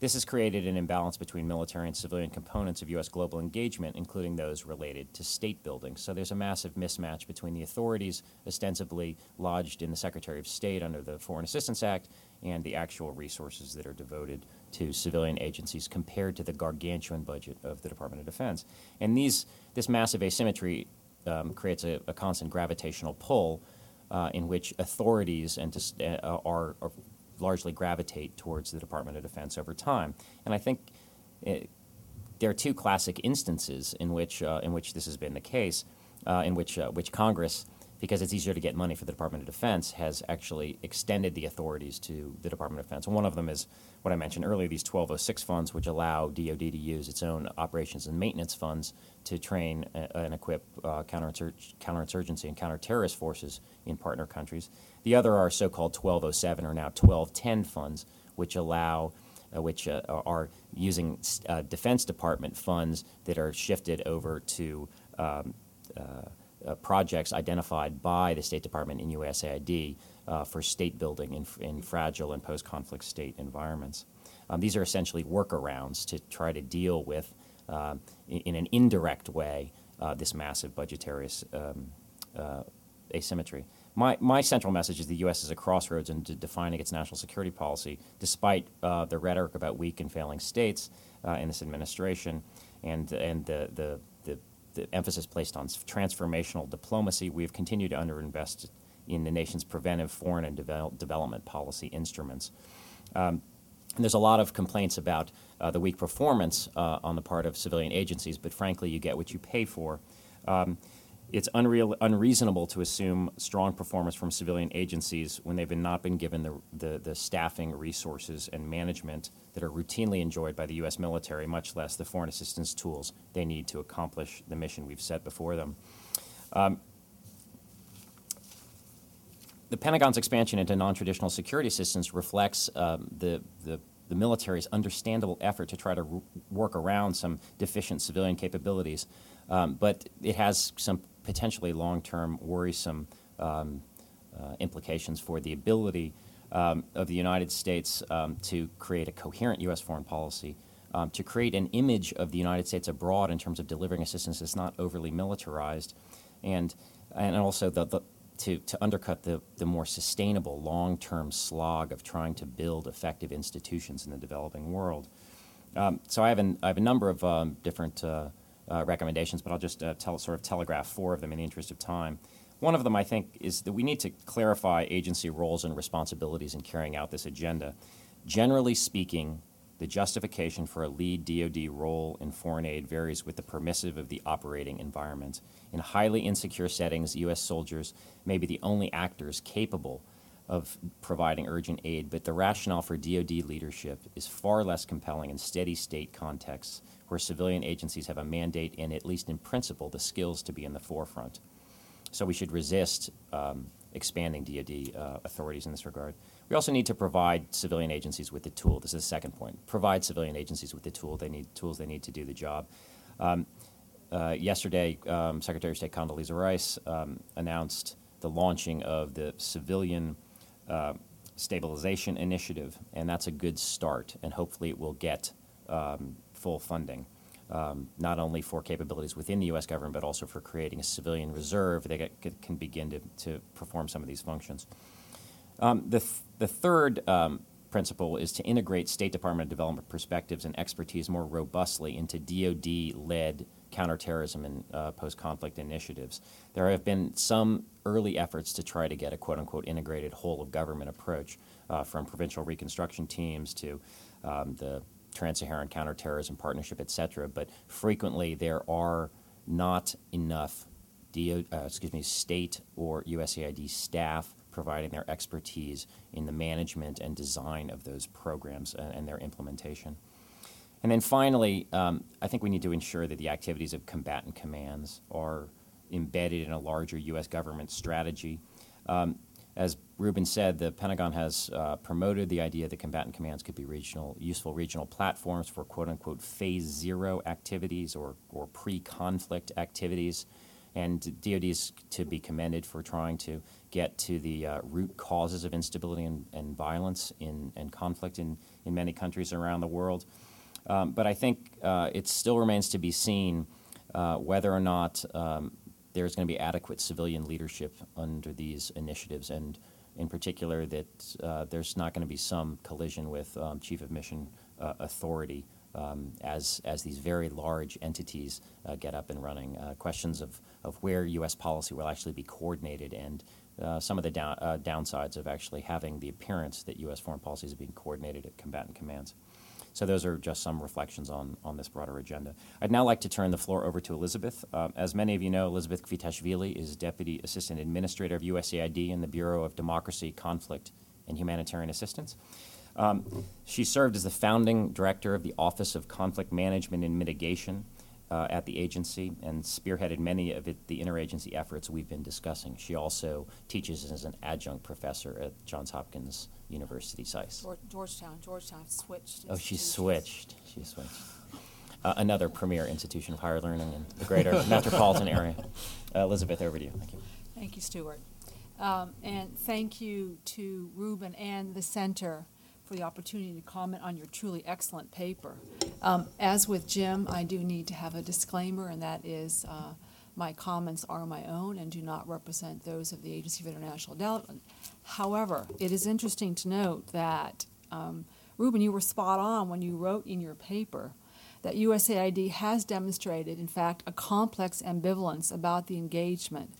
This has created an imbalance between military and civilian components of U.S. global engagement, including those related to state building. So there's a massive mismatch between the authorities ostensibly lodged in the Secretary of State under the Foreign Assistance Act and the actual resources that are devoted to civilian agencies compared to the gargantuan budget of the Department of Defense. And these, this massive asymmetry um, creates a, a, constant gravitational pull uh, in which authorities and uh, are, are largely gravitate towards the Department of Defense over time. And I think it, there are two classic instances in which, uh, in which this has been the case, uh, in which, uh, which Congress, because it's easier to get money for the Department of Defense, has actually extended the authorities to the Department of Defense. And one of them is what I mentioned earlier, these 1206 funds, which allow DoD to use its own operations and maintenance funds to train and equip uh, counterinsurgency and counterterrorist forces in partner countries. The other are so-called 1207 or now 1210 funds, which allow, uh, which uh, are using uh, Defense Department funds that are shifted over to um, uh, projects identified by the State Department in USAID uh, for state building in, in fragile and post-conflict state environments. Um, these are essentially workarounds to try to deal with, uh, in, in, an indirect way, uh, this massive budgetary um, uh, asymmetry. My, my central message is the U.S. is a crossroads in defining its national security policy, despite uh, the rhetoric about weak and failing states in this administration and, and the, the, the, emphasis placed on transformational diplomacy. We have continued to underinvest in the nation's preventive foreign and devel- development policy instruments. Um, and there's a lot of complaints about uh, the weak performance uh, on the part of civilian agencies, but frankly, you get what you pay for. Um, it's unreal, unreasonable to assume strong performance from civilian agencies when they've not been given the, the, the, staffing, resources, and management that are routinely enjoyed by the U.S. military, much less the foreign assistance tools they need to accomplish the mission we've set before them. Um, the Pentagon's expansion into non-traditional security assistance reflects um, the, the, the, military's understandable effort to try to work around some deficient civilian capabilities, um, but it has some potentially long-term worrisome um, uh, implications for the ability um, of the United States um, to create a coherent U.S. foreign policy. Um, to create an image of the United States abroad in terms of delivering assistance that's not overly militarized, and and also the, the to, to undercut the, the more sustainable long term slog of trying to build effective institutions in the developing world. Um, so I have, an, I have a number of um, different uh, recommendations, but I'll just uh, tell, sort of telegraph four of them in the interest of time. One of them, I think, is that we need to clarify agency roles and responsibilities in carrying out this agenda. Generally speaking, the justification for a lead DoD role in foreign aid varies with the permissive of the operating environment. In highly insecure settings, U.S. soldiers may be the only actors capable of providing urgent aid, but the rationale for DoD leadership is far less compelling in steady state contexts where civilian agencies have a mandate and, at least in principle, the skills to be in the forefront. So we should resist um, expanding DoD uh, authorities in this regard. We also need to provide civilian agencies with the tool. This is the second point. Provide civilian agencies with the tool they need, tools they need to do the job. Um, uh, yesterday, um, Secretary of State Condoleezza Rice um, announced the launching of the Civilian uh, Stabilization Initiative, and that's a good start. And hopefully, it will get um, full funding, um, not only for capabilities within the U.S. government, but also for creating a civilian reserve that can begin to, to perform some of these functions. Um, the, th- the third um, principle is to integrate State Department of Development perspectives and expertise more robustly into DoD led counterterrorism and uh, post conflict initiatives. There have been some early efforts to try to get a quote unquote integrated whole of government approach uh, from provincial reconstruction teams to um, the Trans Saharan Counterterrorism Partnership, et cetera. But frequently there are not enough DO, uh, excuse me, state or USAID staff providing their expertise in the management and design of those programs and, and their implementation. And then finally, um, I think we need to ensure that the activities of combatant commands are embedded in a larger U.S. government strategy. Um, as Reuben said, the Pentagon has uh, promoted the idea that combatant commands could be regional, useful regional platforms for quote unquote phase zero activities or, or pre conflict activities. And DoD is to be commended for trying to get to the uh, root causes of instability and, and violence in, and conflict in, in many countries around the world. Um, but I think uh, it still remains to be seen uh, whether or not um, there's going to be adequate civilian leadership under these initiatives, and in particular, that uh, there's not going to be some collision with um, Chief of Mission uh, Authority um, as, as these very large entities uh, get up and running. Uh, questions of, of where U.S. policy will actually be coordinated and some of the down, downsides of actually having the appearance that U.S. foreign policy is being coordinated at combatant commands. So those are just some reflections on, on this broader agenda. I'd now like to turn the floor over to Elizabeth. Uh, as many of you know, Elizabeth Kvitashvili is Deputy Assistant Administrator of USAID in the Bureau of Democracy, Conflict, and Humanitarian Assistance. Um, she served as the founding director of the Office of Conflict Management and Mitigation uh, at the agency and spearheaded many of it, the interagency efforts we've been discussing. She also teaches as an adjunct professor at Johns Hopkins University SAIS. Georgetown, Georgetown switched. Oh, she switched. She switched. Uh, another premier institution of higher learning in the greater (laughs) metropolitan area. Uh, Elizabeth, over to you. Thank you. Thank you, Stewart. Um, and thank you to Reuben and the Center for the opportunity to comment on your truly excellent paper. Um, as with Jim, I do need to have a disclaimer, and that is uh, my comments are my own and do not represent those of the Agency for International Development. However, it is interesting to note that, um, Reuben, you were spot on when you wrote in your paper that USAID has demonstrated, in fact, a complex ambivalence about the engagement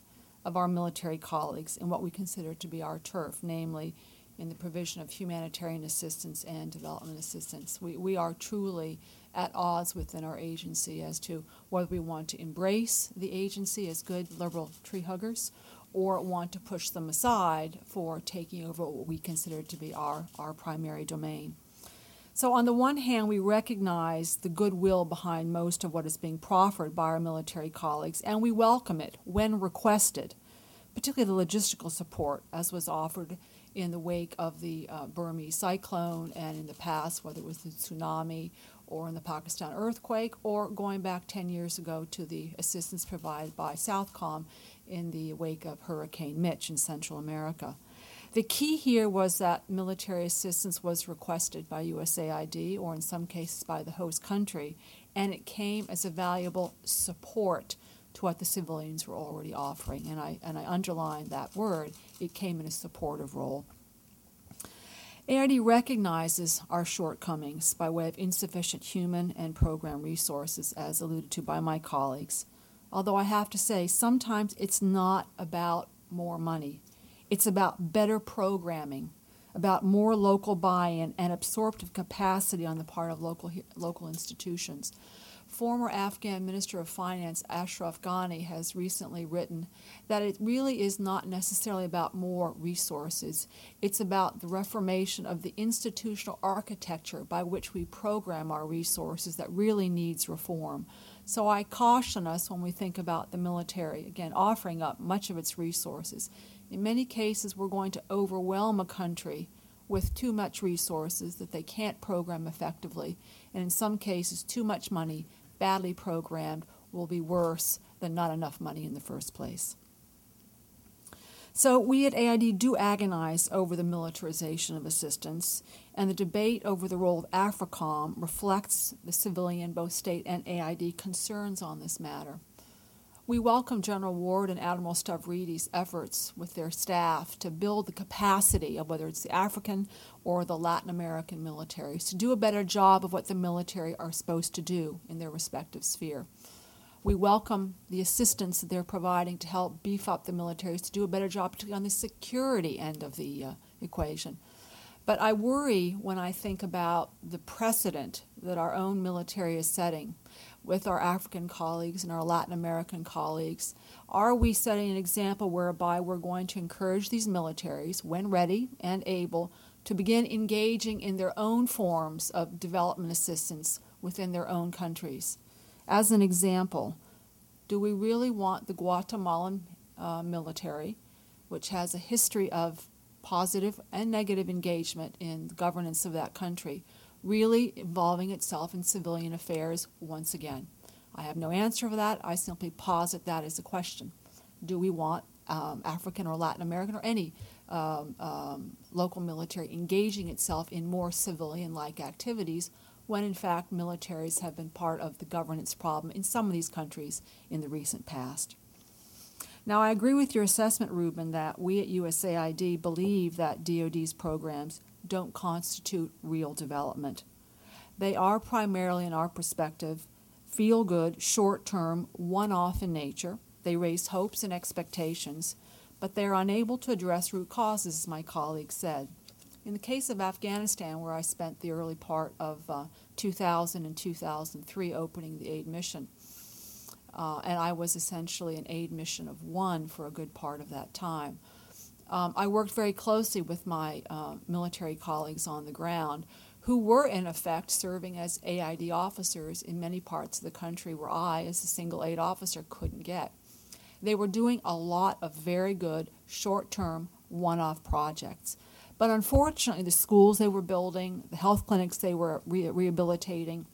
of our military colleagues in what we consider to be our turf, namely in the provision of humanitarian assistance and development assistance. We, we are truly at odds within our agency as to whether we want to embrace the agency as good liberal tree huggers or want to push them aside for taking over what we consider to be our, our primary domain. So, on the one hand, we recognize the goodwill behind most of what is being proffered by our military colleagues, and we welcome it when requested, particularly the logistical support as was offered in the wake of the uh, Burmese cyclone and in the past, whether it was the tsunami or in the Pakistan earthquake, or going back 10 years ago to the assistance provided by Southcom in the wake of Hurricane Mitch in Central America. The key here was that military assistance was requested by USAID or in some cases by the host country, and it came as a valuable support to what the civilians were already offering. And I, and I underline that word, it came in a supportive role. AID recognizes our shortcomings by way of insufficient human and program resources, as alluded to by my colleagues. Although I have to say, sometimes it's not about more money, it's about better programming, about more local buy in and absorptive capacity on the part of local, local institutions former Afghan Minister of Finance Ashraf Ghani has recently written that it really is not necessarily about more resources. It's about the reformation of the institutional architecture by which we program our resources that really needs reform. So I caution us when we think about the military, again, offering up much of its resources. In many cases, we're going to overwhelm a country with too much resources that they can't program effectively, and in some cases, too much money, badly programmed, will be worse than not enough money in the first place. So, we at AID do agonize over the militarization of assistance, and the debate over the role of AFRICOM reflects the civilian, both state and AID, concerns on this matter. We welcome General Ward and Admiral Stavridis' efforts with their staff to build the capacity of whether it's the African or the Latin American militaries to do a better job of what the military are supposed to do in their respective sphere. We welcome the assistance that they're providing to help beef up the militaries to do a better job, particularly on the security end of the uh, equation. But I worry when I think about the precedent that our own military is setting with our African colleagues and our Latin American colleagues? Are we setting an example whereby we're going to encourage these militaries, when ready and able, to begin engaging in their own forms of development assistance within their own countries? As an example, do we really want the Guatemalan uh, military, which has a history of positive and negative engagement in the governance of that country, really involving itself in civilian affairs once again? I have no answer for that. I simply posit that as a question. Do we want um, African or Latin American or any um, um, local military engaging itself in more civilian like activities when in fact militaries have been part of the governance problem in some of these countries in the recent past? Now, I agree with your assessment, Reuben, that we at USAID believe that DoD's programs don't constitute real development. They are primarily, in our perspective, feel good, short term, one off in nature. They raise hopes and expectations, but they are unable to address root causes, as my colleague said. In the case of Afghanistan, where I spent the early part of uh, 2000 and 2003 opening the aid mission, uh, and I was essentially an aid mission of one for a good part of that time. Um, I worked very closely with my uh, military colleagues on the ground who were, in effect, serving as AID officers in many parts of the country where I, as a single aid officer, couldn't get. They were doing a lot of very good short term, one off projects. But unfortunately, the schools they were building, the health clinics they were re- rehabilitating,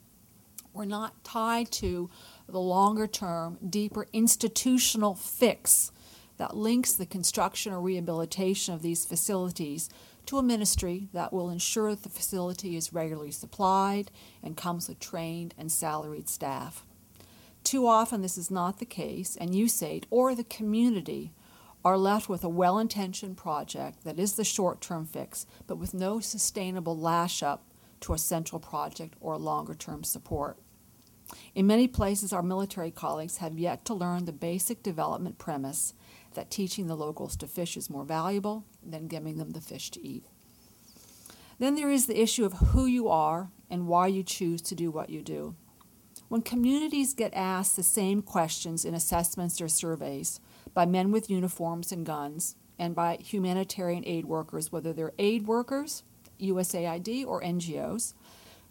were not tied to the longer term, deeper institutional fix that links the construction or rehabilitation of these facilities to a ministry that will ensure that the facility is regularly supplied and comes with trained and salaried staff. Too often, this is not the case, and USAID or the community are left with a well intentioned project that is the short term fix, but with no sustainable lash up to a central project or longer term support. In many places, our military colleagues have yet to learn the basic development premise that teaching the locals to fish is more valuable than giving them the fish to eat. Then there is the issue of who you are and why you choose to do what you do. When communities get asked the same questions in assessments or surveys by men with uniforms and guns and by humanitarian aid workers, whether they're aid workers, USAID, or NGOs,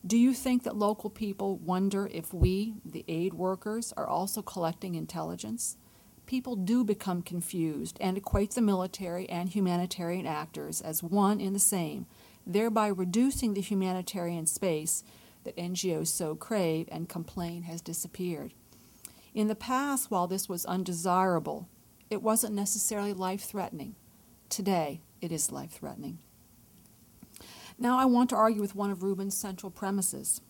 do you think that local people wonder if we, the aid workers, are also collecting intelligence? People do become confused and equate the military and humanitarian actors as one and the same, thereby reducing the humanitarian space that NGOs so crave and complain has disappeared. In the past, while this was undesirable, it wasn't necessarily life threatening. Today, it is life threatening. Now, I want to argue with one of Reuben's central premises.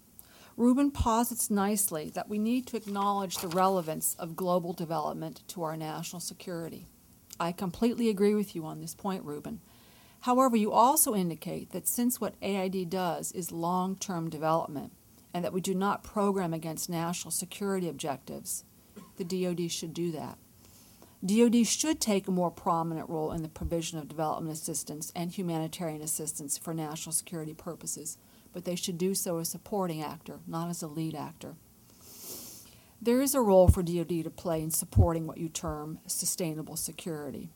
Reuben posits nicely that we need to acknowledge the relevance of global development to our national security. I completely agree with you on this point, Reuben. However, you also indicate that since what AID does is long term development and that we do not program against national security objectives, the DoD should do that. DoD should take a more prominent role in the provision of development assistance and humanitarian assistance for national security purposes but they should do so as a supporting actor, not as a lead actor. There is a role for DoD to play in supporting what you term sustainable security.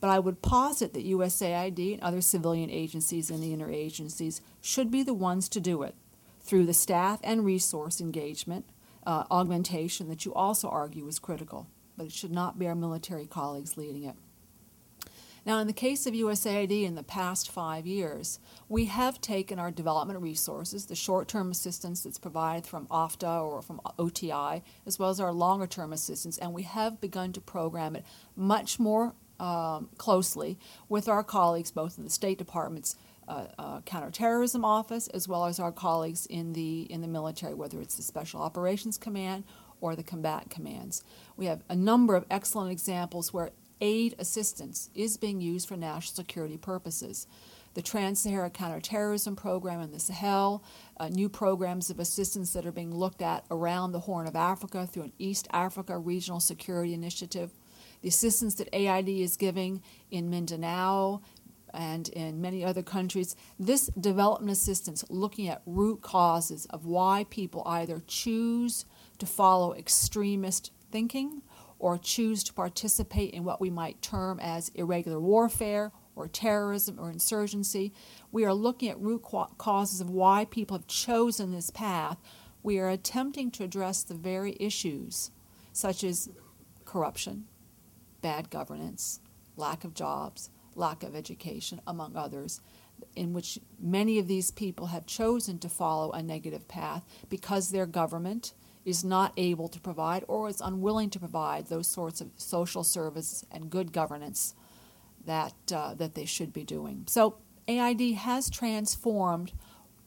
But I would posit that USAID and other civilian agencies and the interagencies should be the ones to do it through the staff and resource engagement, uh, augmentation that you also argue is critical, but it should not be our military colleagues leading it. Now, in the case of USAID in the past five years, we have taken our development resources, the short term assistance that's provided from OFDA or from OTI, as well as our longer term assistance, and we have begun to program it much more um, closely with our colleagues, both in the State Department's uh, uh, counterterrorism office, as well as our colleagues in the in the military, whether it's the Special Operations Command or the combat commands. We have a number of excellent examples where aid assistance is being used for national security purposes. The Trans Sahara Counterterrorism Program in the Sahel, uh, new programs of assistance that are being looked at around the Horn of Africa through an East Africa Regional Security Initiative, the assistance that AID is giving in Mindanao and in many other countries. This development assistance looking at root causes of why people either choose to follow extremist thinking or choose to participate in what we might term as irregular warfare or terrorism or insurgency. We are looking at root causes of why people have chosen this path. We are attempting to address the very issues, such as corruption, bad governance, lack of jobs, lack of education, among others, in which many of these people have chosen to follow a negative path because their government is not able to provide or is unwilling to provide those sorts of social services and good governance that, uh, that they should be doing. So AID has transformed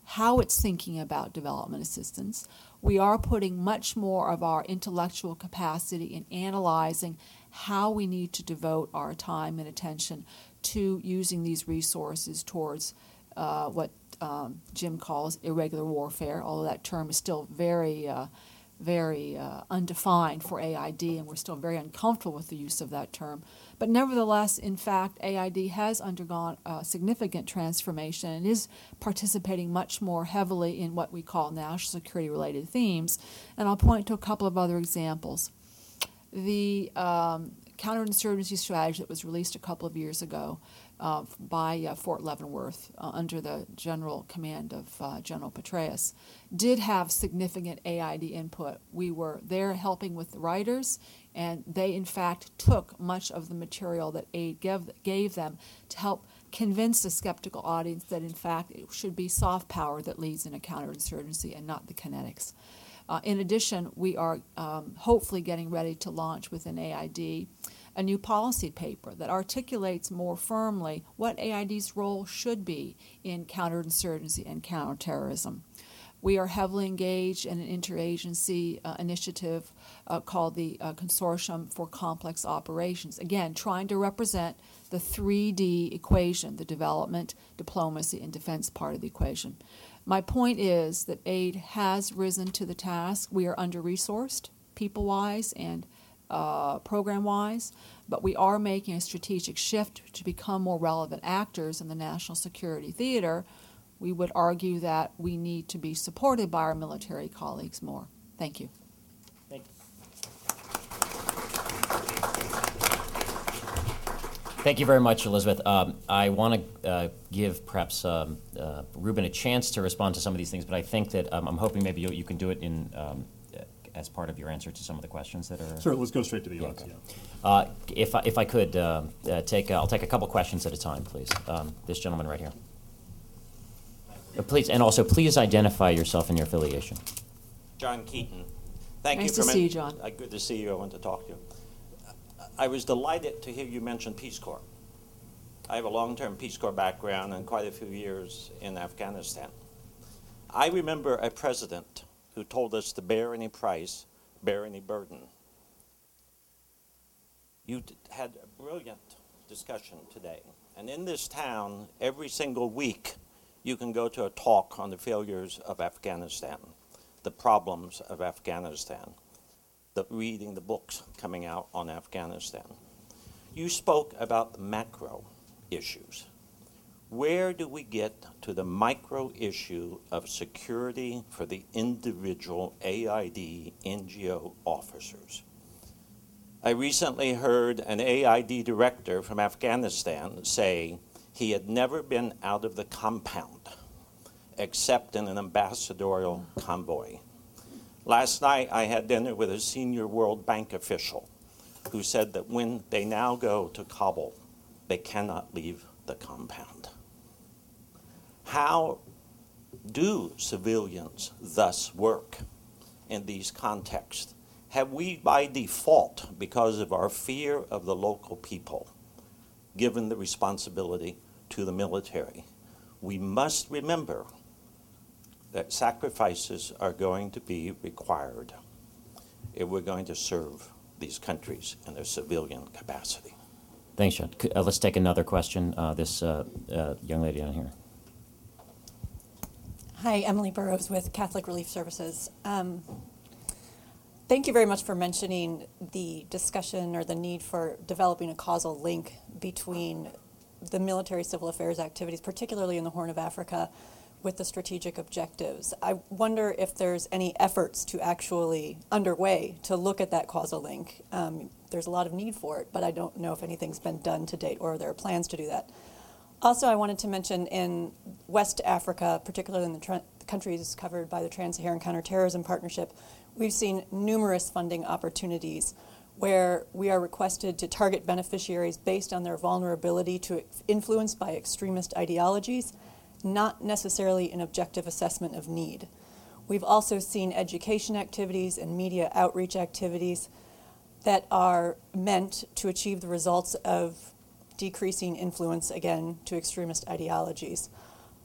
how it's thinking about development assistance. We are putting much more of our intellectual capacity in analyzing how we need to devote our time and attention to using these resources towards uh, what um, Jim calls irregular warfare, although that term is still very uh, very uh, undefined for AID, and we're still very uncomfortable with the use of that term. But nevertheless, in fact, AID has undergone significant transformation and is participating much more heavily in what we call national security related themes. And I'll point to a couple of other examples. The um, counterinsurgency strategy that was released a couple of years ago uh, by uh, Fort Leavenworth uh, under the general command of uh, General Petraeus did have significant AID input. We were there helping with the writers, and they, in fact, took much of the material that AID gave, gave them to help convince the skeptical audience that, in fact, it should be soft power that leads in a counterinsurgency and not the kinetics. Uh, in addition, we are um, hopefully getting ready to launch with an AID a new policy paper that articulates more firmly what AID's role should be in counterinsurgency and counterterrorism. We are heavily engaged in an interagency uh, initiative uh, called the uh, Consortium for Complex Operations. Again, trying to represent the 3D equation, the development, diplomacy, and defense part of the equation. My point is that aid has risen to the task. We are under resourced, people wise, and uh, program wise, but we are making a strategic shift to become more relevant actors in the national security theater. We would argue that we need to be supported by our military colleagues more. Thank you. Thank you. Thank you very much, Elizabeth. Um, I want to uh, give perhaps um, uh, Reuben a chance to respond to some of these things, but I think that um, I'm hoping maybe you, you, can do it in um, as part of your answer to some of the questions that are. Sure, let's go straight to the audience. Okay. Yeah. Uh, if, I, if I could uh, uh, take, I'll take a couple questions at a time, please. Um, this gentleman right here. Uh, please, and also please identify yourself and your affiliation. John Keaton. Thank nice you for to see you, John. Uh, good to see you. I want to talk to you. I was delighted to hear you mention Peace Corps. I have a long-term Peace Corps background and quite a few years in Afghanistan. I remember a president who told us to bear any price, bear any burden. You had a brilliant discussion today. And in this town, every single week, you can go to a talk on the failures of Afghanistan, the problems of Afghanistan, the reading the books coming out on Afghanistan. You spoke about the macro issues where do we get to the micro issue of security for the individual AID NGO officers? I recently heard an AID director from Afghanistan say he had never been out of the compound except in an ambassadorial convoy. Last night I had dinner with a senior World Bank official who said that when they now go to Kabul, they cannot leave the compound. How do civilians thus work in these contexts? Have we, by default, because of our fear of the local people, given the responsibility to the military? We must remember that sacrifices are going to be required if we're going to serve these countries in their civilian capacity. Thanks, John. Uh, let's take another question. Uh, this uh, uh, young lady down here. Hi, Emily Burrows with Catholic Relief Services. Um, thank you very much for mentioning the discussion or the need for developing a causal link between the military civil affairs activities, particularly in the Horn of Africa, with the strategic objectives. I wonder if there's any efforts to actually underway to look at that causal link. Um, there's a lot of need for it, but I don't know if anything's been done to date or there are plans to do that. Also, I wanted to mention in West Africa, particularly in the, tra- countries covered by the Trans Saharan Counterterrorism Partnership, we've seen numerous funding opportunities where we are requested to target beneficiaries based on their vulnerability to influence by extremist ideologies not necessarily an objective assessment of need. We've also seen education activities and media outreach activities that are meant to achieve the results of decreasing influence, again, to extremist ideologies.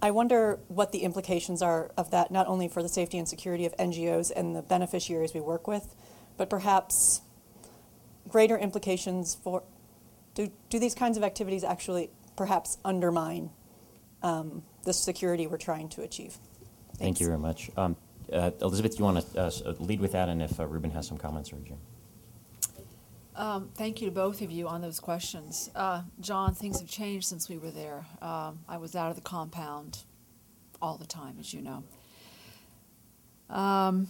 I wonder what the implications are of that, not only for the safety and security of NGOs and the beneficiaries we work with, but perhaps greater implications for do, do these kinds of activities actually perhaps undermine um, the security we're trying to achieve. Thank you very much. Um, uh, Elizabeth, you want to uh, lead with that, and if uh, Reuben has some comments or Jim. Um, thank you to both of you on those questions. Uh, John, things have changed since we were there. Um, I was out of the compound all the time, as you know. Um,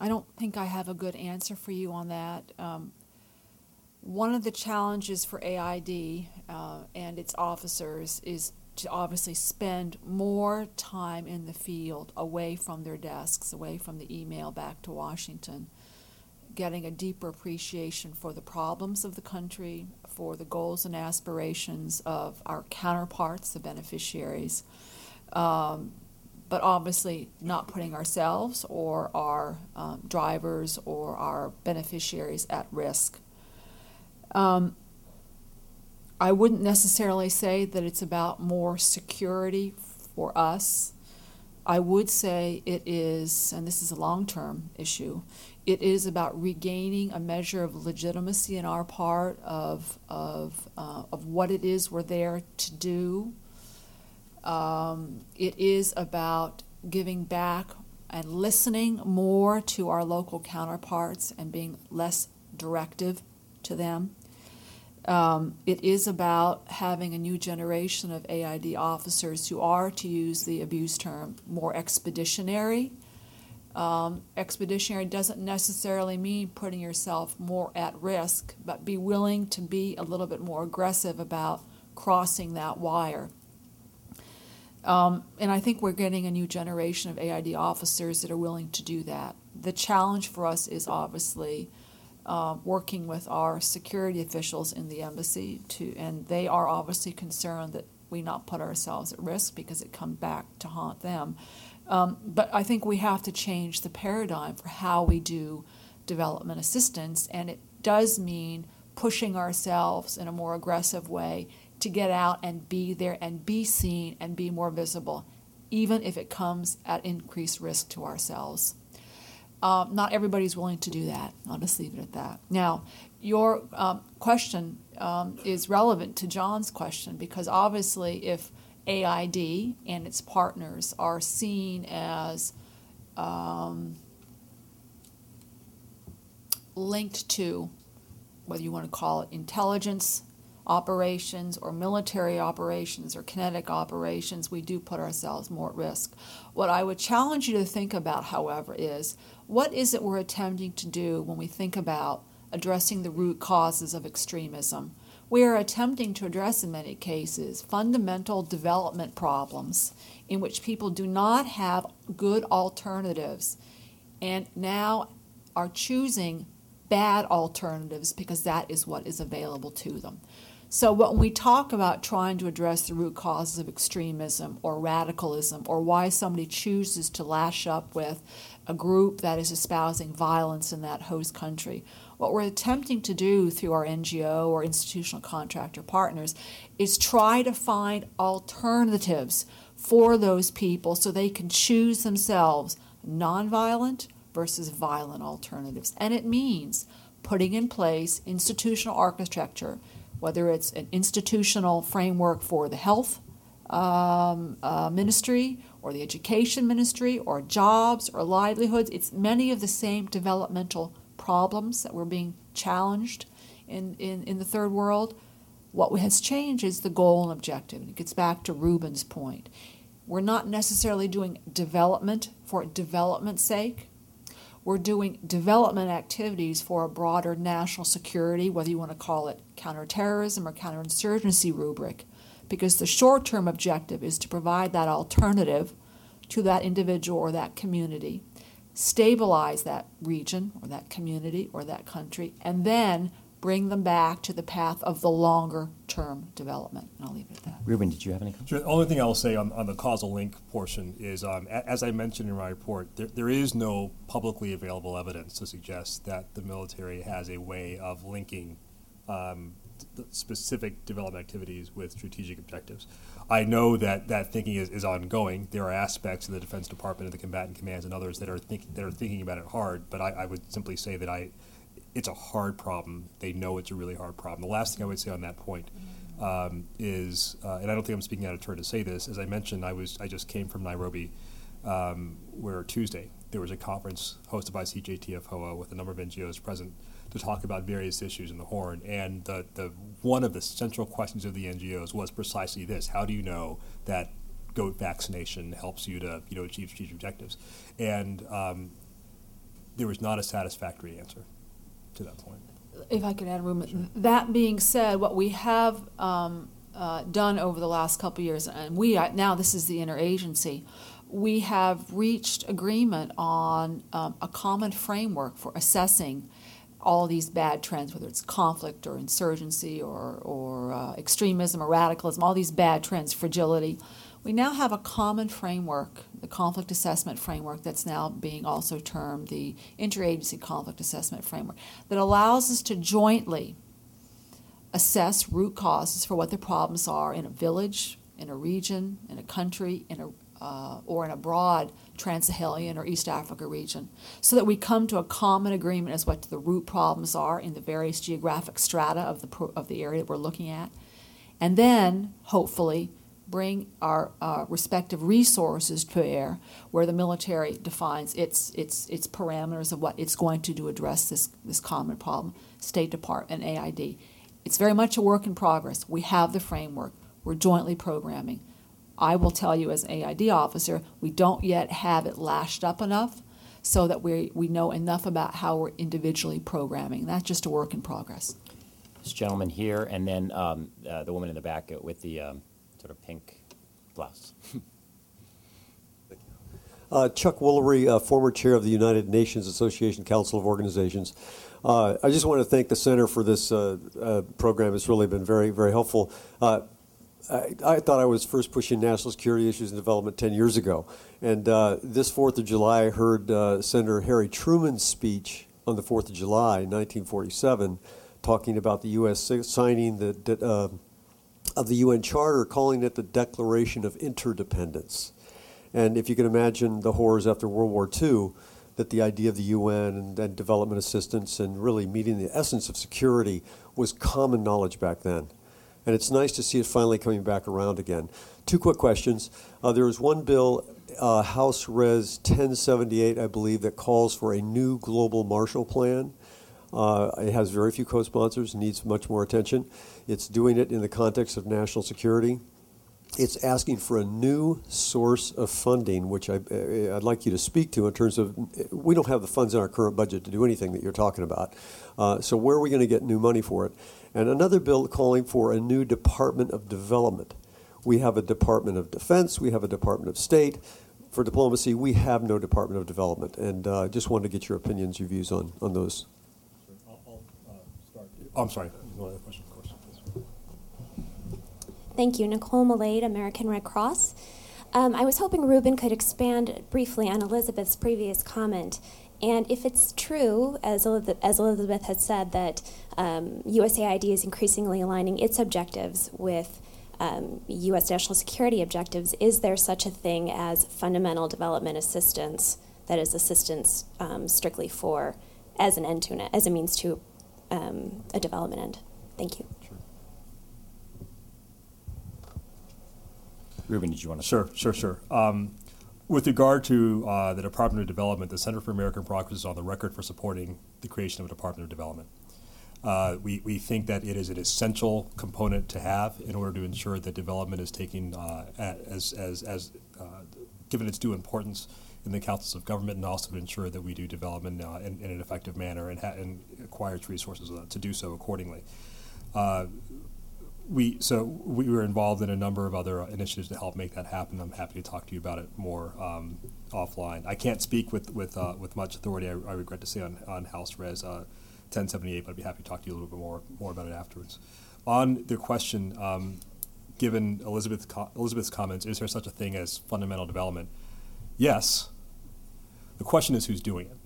I don't think I have a good answer for you on that. Um, one of the challenges for AID uh, and its officers is to obviously spend more time in the field, away from their desks, away from the email back to Washington getting a deeper appreciation for the problems of the country, for the goals and aspirations of our counterparts, the beneficiaries, um, but obviously not putting ourselves or our um, drivers or our beneficiaries at risk. Um, I wouldn't necessarily say that it's about more security for us. I would say it is, and this is a long term issue, it is about regaining a measure of legitimacy in our part of, of, uh, of what it is we're there to do. Um, it is about giving back and listening more to our local counterparts and being less directive to them. Um, it is about having a new generation of AID officers who are, to use the abuse term, more expeditionary. Um, expeditionary doesn't necessarily mean putting yourself more at risk, but be willing to be a little bit more aggressive about crossing that wire. Um, and I think we're getting a new generation of AID officers that are willing to do that. The challenge for us is obviously uh, working with our security officials in the embassy to, and they are obviously concerned that we not put ourselves at risk because it comes back to haunt them. Um, but I think we have to change the paradigm for how we do development assistance, and it does mean pushing ourselves in a more aggressive way to get out and be there and be seen and be more visible, even if it comes at increased risk to ourselves. Um, not everybody's willing to do that. I'll just leave it at that. Now, your um, question um, is relevant to John's question because obviously, if AID and its partners are seen as um, linked to whether you want to call it intelligence operations or military operations or kinetic operations, we do put ourselves more at risk. What I would challenge you to think about, however, is what is it we're attempting to do when we think about addressing the root causes of extremism? We are attempting to address, in many cases, fundamental development problems in which people do not have good alternatives and now are choosing bad alternatives because that is what is available to them. So when we talk about trying to address the root causes of extremism or radicalism or why somebody chooses to lash up with a group that is espousing violence in that host country, what we're attempting to do through our NGO or institutional contractor partners is try to find alternatives for those people so they can choose themselves nonviolent versus violent alternatives. And it means putting in place institutional architecture whether it's an institutional framework for the health um, uh, ministry or the education ministry or jobs or livelihoods. It's many of the same developmental problems that were being challenged in, in, in the third world. What has changed is the goal and objective. And it gets back to Reuben's point. We're not necessarily doing development for development's sake we're doing development activities for a broader national security, whether you want to call it counterterrorism or counterinsurgency rubric, because the short term objective is to provide that alternative to that individual or that community, stabilize that region or that community or that country, and then bring them back to the path of the longer term development. And I'll leave it at that. Reuben, did you have any? Sure. The only thing I'll say on, on the causal link portion is, um, a- as I mentioned in my report, there, there is no publicly available evidence to suggest that the military has a way of linking um, specific development activities with strategic objectives. I know that that thinking is, is ongoing. There are aspects of the Defense Department and the combatant commands and others that are think, that are thinking about it hard. But I, I would simply say that I it's a hard problem. They know it's a really hard problem. The last thing I would say on that point um, is, uh, and I don't think I'm speaking out of turn to say this. As I mentioned, I was I just came from Nairobi, um, where Tuesday there was a conference hosted by CJTF HOA with a number of NGOs present to talk about various issues in the Horn. And the, the one of the central questions of the NGOs was precisely this: How do you know that goat vaccination helps you to you know achieve strategic objectives? And um, there was not a satisfactory answer to that point. If I could add, Reuben, that being said, what we have um, uh, done over the last couple years, and we now this is the interagency, we have reached agreement on um, a common framework for assessing all these bad trends, whether it's conflict or insurgency or, or uh, extremism or radicalism, all these bad trends, fragility. We now have a common framework, the conflict assessment framework, that's now being also termed the interagency conflict assessment framework, that allows us to jointly assess root causes for what the problems are in a village, in a region, in a country, in a uh, or in a broad trans-Saharan or East Africa region, so that we come to a common agreement as what the root problems are in the various geographic strata of the of the area that we're looking at, and then hopefully bring our uh, respective resources to bear where the military defines its, its, its parameters of what it's going to do to address this, this common problem, State Department, AID. It's very much a work in progress. We have the framework. We're jointly programming. I will tell you as an AID officer, we don't yet have it lashed up enough so that we, we know enough about how we're individually programming. That's just a work in progress. This gentleman here, and then um, uh, the woman in the back with the um, sort of pink blouse. (laughs) Uh, Chuck Woolery, uh, former chair of the United Nations Association Council of Organizations. Uh, I just want to thank the center for this uh, uh, program. It's really been very, very helpful. Uh, I, I, thought I was first pushing national security issues and development 10 years ago. And this 4th of July, I heard Senator Harry Truman's speech on the 4th of July, 1947, talking about the U.S. signing the of the UN Charter, calling it the Declaration of Interdependence. And if you can imagine the horrors after World War II, that the idea of the UN and, and, development assistance and really meeting the essence of security was common knowledge back then. And it's nice to see it finally coming back around again. Two quick questions. Uh, there was one bill, uh, House Res 1078, I believe, that calls for a new global Marshall Plan. Uh, it has very few co sponsors, needs much more attention. It's doing it in the context of national security. It's asking for a new source of funding, which I, would uh, like you to speak to in terms of we don't have the funds in our current budget to do anything that you're talking about. Uh, so, where are we going to get new money for it? And another bill calling for a new Department of Development. We have a Department of Defense, we have a Department of State. For diplomacy, we have no Department of Development. And uh, just wanted to get your opinions, your views on, on those. Oh, I'm sorry. One other question, of course. Thank you. Nicole Malade, American Red Cross. Um, I was hoping Reuben could expand briefly on Elizabeth's previous comment. And if it's true, as Elizabeth, as Elizabeth had said, that um, USAID is increasingly aligning its objectives with um, U.S. national security objectives, is there such a thing as fundamental development assistance that is assistance um, strictly for as an end to an, as a means to um, a development end? Thank you. Reuben, did you want to? Sure, sure, sure. With regard to uh, the Department of Development, the Center for American Progress is on the record for supporting the creation of a Department of Development. Uh, we, we think that it is an essential component to have in order to ensure that development is taken uh, as, as, as uh, given its due importance in the councils of government and also to ensure that we do development uh, in, in, an effective manner and, ha- and acquires resources uh, to do so accordingly. We so we were involved in a number of other initiatives to help make that happen. I'm happy to talk to you about it more um, offline. I can't speak with with uh, with much authority. I, I, regret to say on on House Res uh, 1078, but I'd be happy to talk to you a little bit more more about it afterwards. On the question, um, given Elizabeth's co- Elizabeth's comments, is there such a thing as fundamental development? Yes. The question is who's doing it,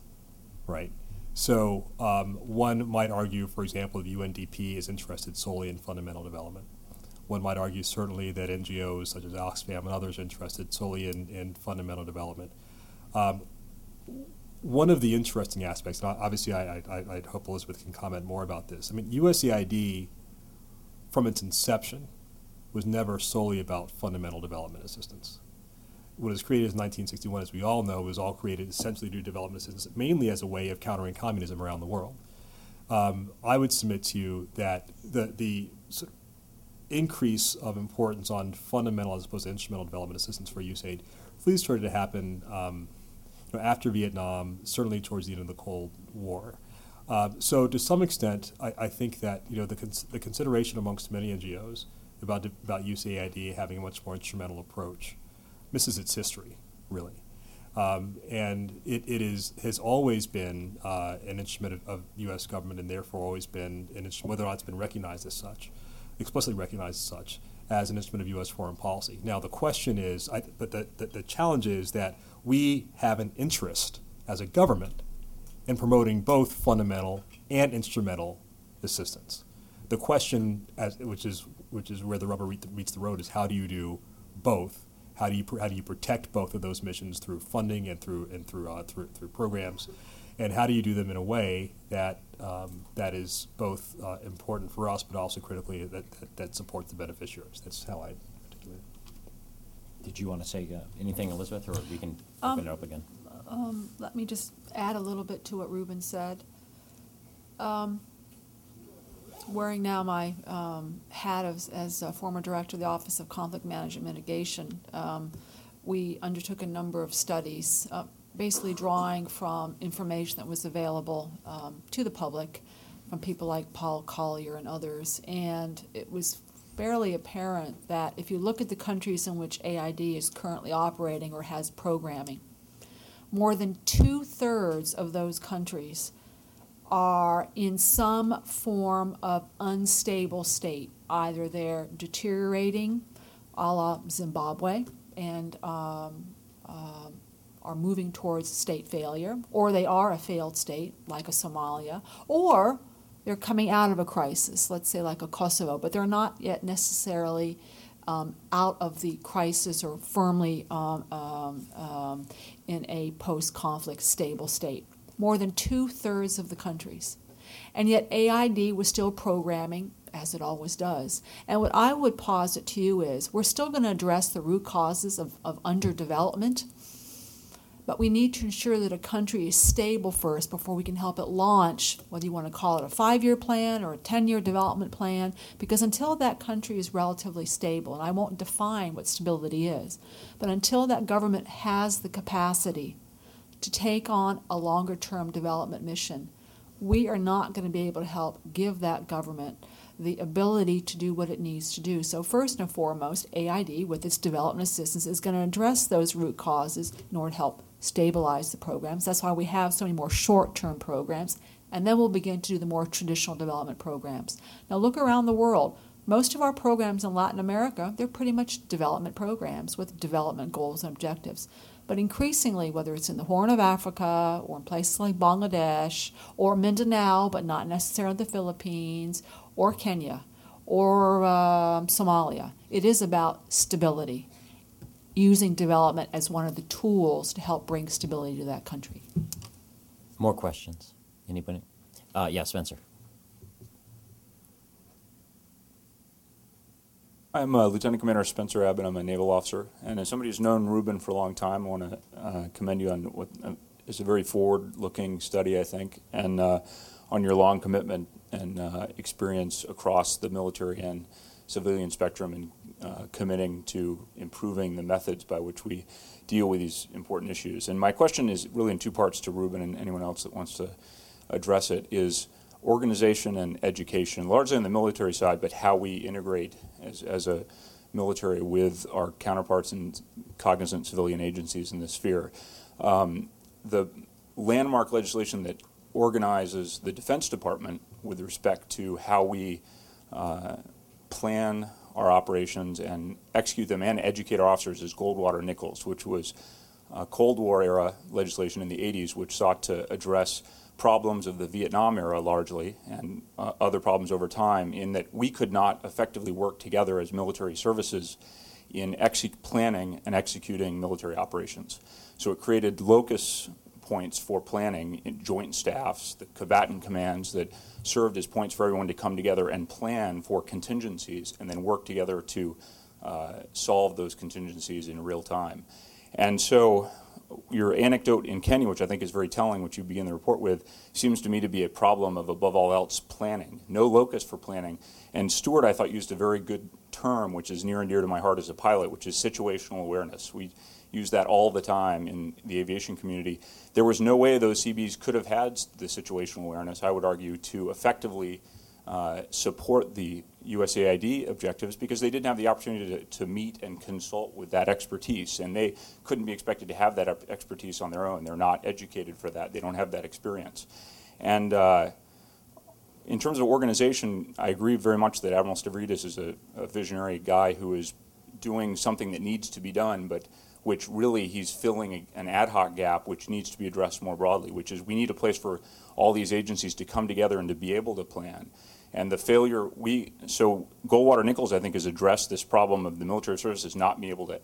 right? So um, one might argue, for example, the UNDP is interested solely in fundamental development. One might argue certainly that NGOs such as Oxfam and others are interested solely in, in fundamental development. Um, one of the interesting aspects, and obviously I, I, I hope Elizabeth can comment more about this. I mean, USAID, from its inception, was never solely about fundamental development assistance what was created in 1961, as we all know, was all created essentially to development assistance, mainly as a way of countering communism around the world. Um, I would submit to you that the, the increase of importance on fundamental as opposed to instrumental development assistance for USAID really started to happen um, you know, after Vietnam, certainly towards the end of the Cold War. Uh, so to some extent, I, I, think that you know the, cons- the consideration amongst many NGOs about, about USAID having a much more instrumental approach misses its history, really. Um, and it, it is has always been uh, an instrument of, of, U.S. government, and therefore always been an instrument, whether or not it's been recognized as such, explicitly recognized as such, as an instrument of U.S. foreign policy. Now the question is, I, but the, the, the challenge is that we have an interest as a government in promoting both fundamental and instrumental assistance. The question, as, which is which is where the rubber meets the road, is how do you do both how do you how do you protect both of those missions through funding and through and through uh, through, through programs, and how do you do them in a way that um, that is both uh, important for us, but also critically that, that, that, supports the beneficiaries. That's how I articulate it. Did you want to say uh, anything, Elizabeth, or we can um, open it up again? Um, let me just add a little bit to what Reuben said. Um, wearing now my um, hat as, as a former director of the Office of Conflict Management Mitigation, um, we undertook a number of studies, uh, basically drawing from information that was available um, to the public from people like Paul Collier and others. And it was fairly apparent that if you look at the countries in which AID is currently operating or has programming, more than two thirds of those countries are in some form of unstable state. Either they're deteriorating, a la Zimbabwe, and um, uh, are moving towards state failure, or they are a failed state, like a Somalia, or they're coming out of a crisis, let's say like a Kosovo, but they're not yet necessarily um, out of the crisis or firmly um, um, um in a post conflict stable state more than two thirds of the countries. And yet AID was still programming, as it always does. And what I would posit to you is we're still going to address the root causes of, of underdevelopment, but we need to ensure that a country is stable first before we can help it launch, whether you want to call it a five year plan or a 10 year development plan, because until that country is relatively stable, and I won't define what stability is, but until that government has the capacity to take on a longer term development mission, we are not going to be able to help give that government the ability to do what it needs to do. So, first and foremost, AID, with its development assistance, is going to address those root causes in order to help stabilize the programs. That's why we have so many more short term programs. And then we'll begin to do the more traditional development programs. Now, look around the world. Most of our programs in Latin America, they're pretty much development programs with development goals and objectives. But increasingly, whether it's in the Horn of Africa or in places like Bangladesh or Mindanao, but not necessarily the Philippines or Kenya or um Somalia, it is about stability, using development as one of the tools to help bring stability to that country. More questions? Anybody? Uh, yeah, Spencer. I'm uh, Lieutenant Commander Spencer Abbott. I'm a naval officer, and as somebody who's known Reuben for a long time, I want to uh, commend you on what uh, is a very forward-looking study, I think, and uh, on your long commitment and uh, experience across the military and civilian spectrum in uh, committing to improving the methods by which we deal with these important issues. And my question is really in two parts to Reuben and anyone else that wants to address it is organization and education, largely on the military side, but how we integrate as, as a military with our counterparts in cognizant civilian agencies in this sphere. Um, the landmark legislation that organizes the Defense Department with respect to how we uh, plan our operations and execute them and educate our officers is Goldwater Nichols, which was uh, Cold War era legislation in the 80s, which sought to address problems of the Vietnam era largely and uh, other problems over time, in that we could not effectively work together as military services in planning and executing military operations. So it created locus points for planning in joint staffs, the combatant commands that served as points for everyone to come together and plan for contingencies and then work together to uh, solve those contingencies in real time. And so your anecdote in Kenya, which I think is very telling, which you begin the report with, seems to me to be a problem of, above all else, planning. No locus for planning. And Stewart, I thought, used a very good term, which is near and dear to my heart as a pilot, which is situational awareness. We use that all the time in the aviation community. There was no way those Seabees could have had the situational awareness, I would argue, to effectively uh, support the USAID objectives because they didn't have the opportunity to, to meet and consult with that expertise, and they couldn't be expected to have that expertise on their own. They're not educated for that. They don't have that experience. And uh, in terms of organization, I agree very much that Admiral Stavridis is a, a visionary guy who is doing something that needs to be done, but which really he's filling a, an ad hoc gap which needs to be addressed more broadly, which is we need a place for all these agencies to come together and to be able to plan. And the failure, we, so Goldwater Nichols, I think, has addressed this problem of the military services not being able to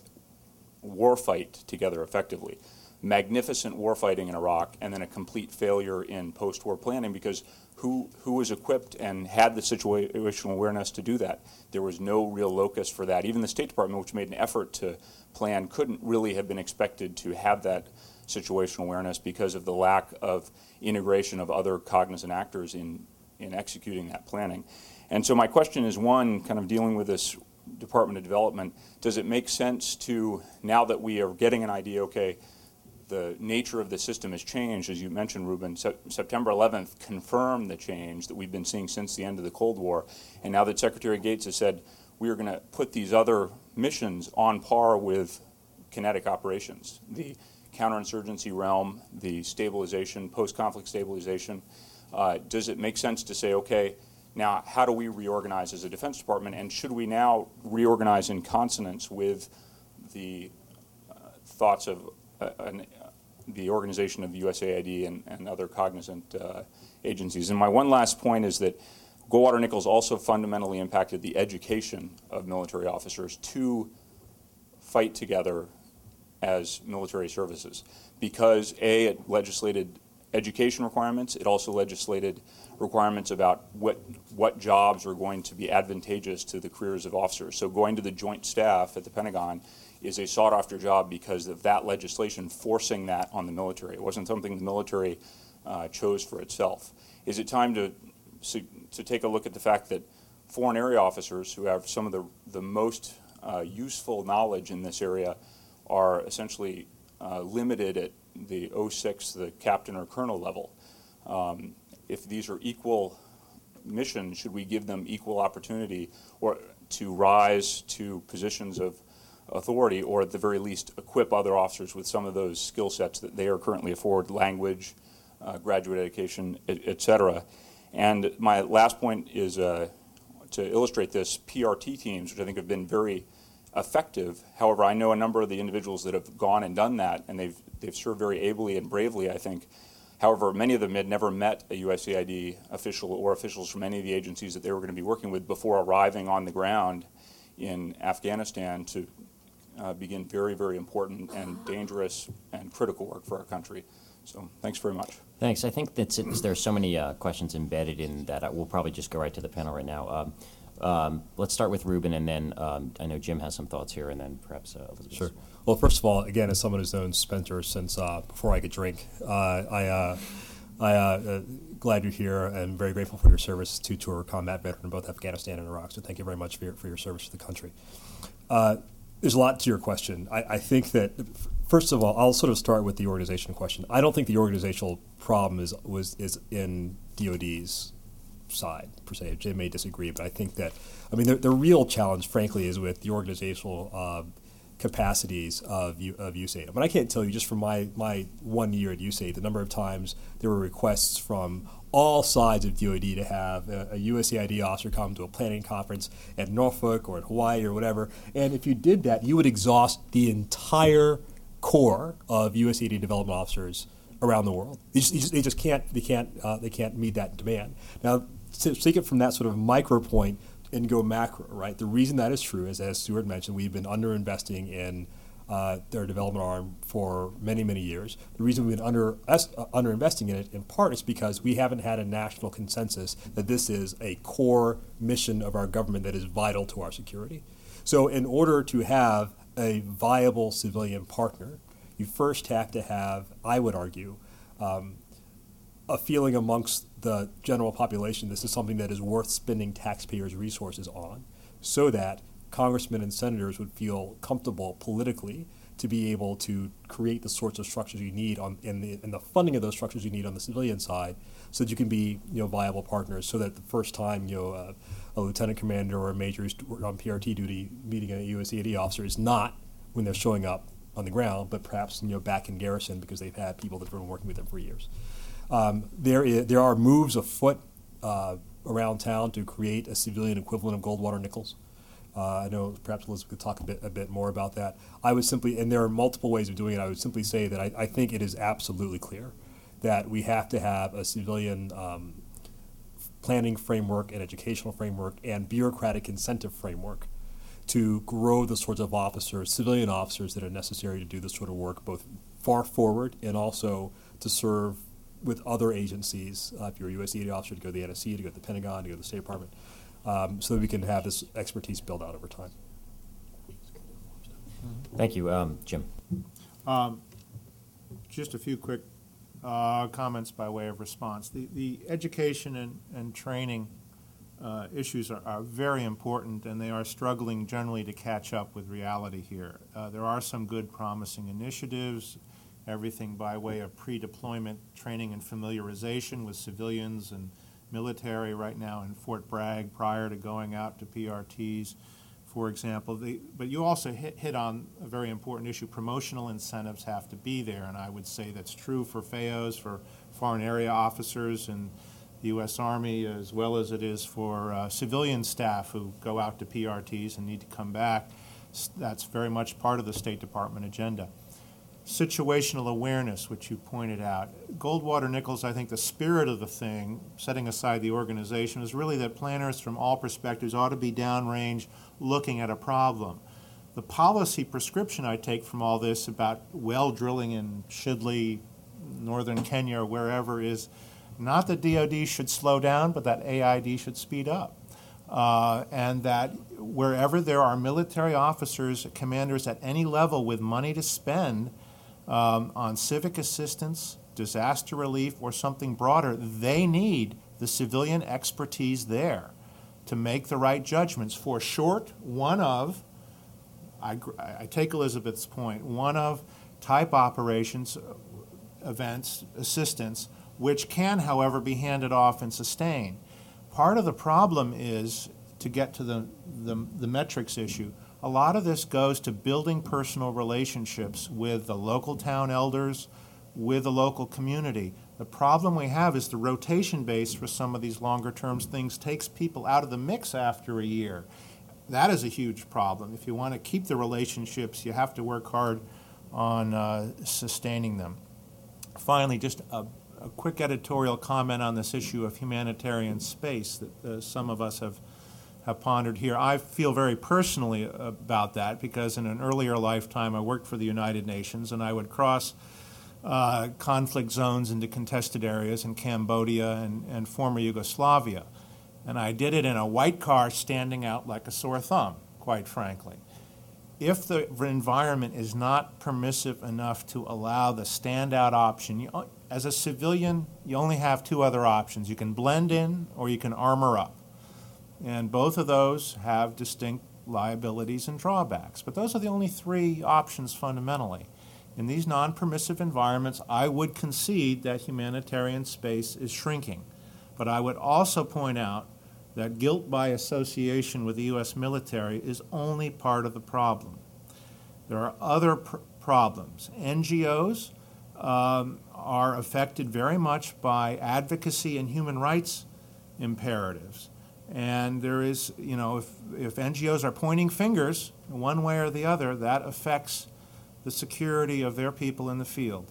warfight together effectively. Magnificent warfighting in Iraq, and then a complete failure in post war planning because who, who was equipped and had the situational awareness to do that? There was no real locus for that. Even the State Department, which made an effort to plan, couldn't really have been expected to have that situational awareness because of the lack of integration of other cognizant actors in, in executing that planning. And so my question is one, kind of dealing with this Department of Development, does it make sense to, now that we are getting an idea, okay, the nature of the system has changed, as you mentioned, Reuben. Se- September 11th confirmed the change that we've been seeing since the end of the Cold War. And now that Secretary Gates has said we are going to put these other missions on par with kinetic operations, the counterinsurgency realm, the stabilization, post conflict stabilization, uh, does it make sense to say, okay, now how do we reorganize as a Defense Department? And should we now reorganize in consonance with the uh, thoughts of uh, an, the organization of USAID and, and other cognizant uh, agencies. And my one last point is that Goldwater Nichols also fundamentally impacted the education of military officers to fight together as military services because A, it legislated education requirements, it also legislated requirements about what, what jobs are going to be advantageous to the careers of officers. So going to the joint staff at the Pentagon is a sought after job because of that legislation forcing that on the military. It wasn't something the military uh, chose for itself. Is it time to, to take a look at the fact that foreign area officers who have some of the, the most uh, useful knowledge in this area are essentially uh, limited at the 06, the captain or colonel level? Um, if these are equal missions, should we give them equal opportunity or to rise to positions of authority, or at the very least, equip other officers with some of those skill sets that they are currently afforded language, uh, graduate education, et, et cetera. And my last point is uh, to illustrate this PRT teams, which I think have been very effective. However, I know a number of the individuals that have gone and done that, and they've, they've served very ably and bravely, I think. However, many of them had never met a USAID official or officials from any of the agencies that they were going to be working with before arriving on the ground in Afghanistan to uh, begin very, very important and dangerous and critical work for our country. So, thanks very much. Thanks. I think that since there's so many uh, questions embedded in that, I- we'll probably just go right to the panel right now. Um, um, let's start with Reuben, and then um, I know Jim has some thoughts here, and then perhaps uh, Elizabeth. Sure. Well, first of all, again, as someone who's known Spencer since uh, before I could drink, uh, I, uh, I uh, uh, glad you're here and very grateful for your service to to our combat veteran in both Afghanistan and Iraq. So thank you very much for your, for your service to the country. Uh, there's a lot to your question. I, I think that first of all, I'll sort of start with the organizational question. I don't think the organizational problem is was is in DoD's side per se. Jim may disagree, but I think that I mean the, the real challenge, frankly, is with the organizational uh, capacities of of USAID. I mean, I can't tell you just from my my one year at USAID the number of times there were requests from all sides of DoD to have a, a USAID officer come to a planning conference at Norfolk or at Hawaii or whatever. And if you did that, you would exhaust the entire core of USAID development officers around the world. They just, they just, they just can't they can't uh, they can't meet that demand. Now, take it from that sort of micro point and go macro, right? The reason that is true is, as Stewart mentioned, we've been underinvesting in uh, their development arm for many, many years. The reason we've been under uh, underinvesting in it, in part, is because we haven't had a national consensus that this is a core mission of our government that is vital to our security. So, in order to have a viable civilian partner, you first have to have, I would argue, um, a feeling amongst the general population this is something that is worth spending taxpayers' resources on, so that congressmen and senators would feel comfortable politically to be able to create the sorts of structures you need on in the, in the funding of those structures you need on the civilian side, so that you can be you know viable partners. So that the first time you know a lieutenant commander or a major who's on PRT duty meeting a USAID officer is not when they're showing up on the ground, but perhaps you know back in garrison because they've had people that have been working with them for years. Um, there, is, there are moves afoot uh, around town to create a civilian equivalent of Goldwater Nichols. Uh, I know perhaps Elizabeth could talk a bit, a bit more about that. I would simply, and there are multiple ways of doing it, I would simply say that I, I think it is absolutely clear that we have to have a civilian um, planning framework and educational framework and bureaucratic incentive framework to grow the sorts of officers, civilian officers that are necessary to do this sort of work, both far forward and also to serve with other agencies. Uh, if you're a USAID officer, to go to the NSC, to go to the Pentagon, to go to the State Department, um, so that we can have this expertise built out over time. Thank you, um, Jim. Um, Just a few quick uh, comments by way of response. The, the education and, and training uh, issues are, are very important, and they are struggling generally to catch up with reality here. Uh, There are some good promising initiatives, everything by way of pre-deployment training and familiarization with civilians and military right now in Fort Bragg prior to going out to PRTs, for example. The, but you also hit, hit on a very important issue. Promotional incentives have to be there, and I would say that's true for FAOs, for foreign area officers and the U.S. Army, as well as it is for uh, civilian staff who go out to PRTs and need to come back. That's very much part of the State Department agenda situational awareness, which you pointed out. Goldwater Nichols, I think the spirit of the thing, setting aside the organization, is really that planners from all perspectives ought to be downrange looking at a problem. The policy prescription I take from all this about well drilling in Shidley, northern Kenya, or wherever is not that DoD should slow down, but that AID should speed up. Uh, and that wherever there are military officers, commanders at any level with money to spend, um, on civic assistance, disaster relief, or something broader, they need the civilian expertise there to make the right judgments for short, one of, I, I take Elizabeth's point, one of type operations, uh, events, assistance, which can, however, be handed off and sustained. Part of the problem is, to get to the, the, the metrics issue, a lot of this goes to building personal relationships with the local town elders, with the local community. The problem we have is the rotation base for some of these longer terms things takes people out of the mix after a year. That is a huge problem. If you want to keep the relationships, you have to work hard on uh, sustaining them. Finally, just a, a quick editorial comment on this issue of humanitarian space that uh, some of us have have pondered here. I feel very personally about that because in an earlier lifetime I worked for the United Nations and I would cross uh, conflict zones into contested areas in Cambodia and, and former Yugoslavia. And I did it in a white car standing out like a sore thumb, quite frankly. If the environment is not permissive enough to allow the standout option, you, as a civilian, you only have two other options. You can blend in or you can armor up. And both of those have distinct liabilities and drawbacks. But those are the only three options fundamentally. In these non permissive environments, I would concede that humanitarian space is shrinking. But I would also point out that guilt by association with the U.S. military is only part of the problem. There are other pr- problems. NGOs um, are affected very much by advocacy and human rights imperatives. And there is, you know, if, if NGOs are pointing fingers one way or the other, that affects the security of their people in the field.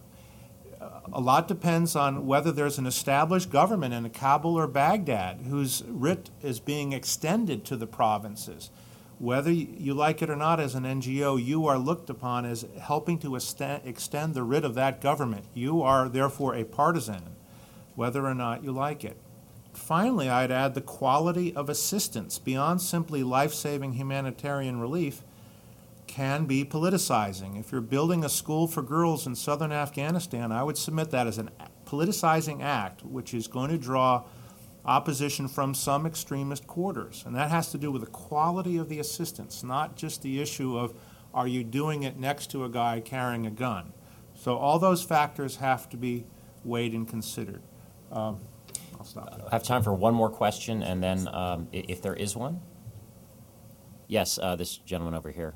A lot depends on whether there's an established government in Kabul or Baghdad whose writ is being extended to the provinces. Whether you like it or not as an NGO, you are looked upon as helping to extend the writ of that government. You are therefore a partisan, whether or not you like it. Finally, I'd add the quality of assistance beyond simply life saving humanitarian relief can be politicizing. If you're building a school for girls in southern Afghanistan, I would submit that as a politicizing act, which is going to draw opposition from some extremist quarters. And that has to do with the quality of the assistance, not just the issue of are you doing it next to a guy carrying a gun. So all those factors have to be weighed and considered. Um, I have time for one more question, and then um, if there is one. Yes, uh, this gentleman over here.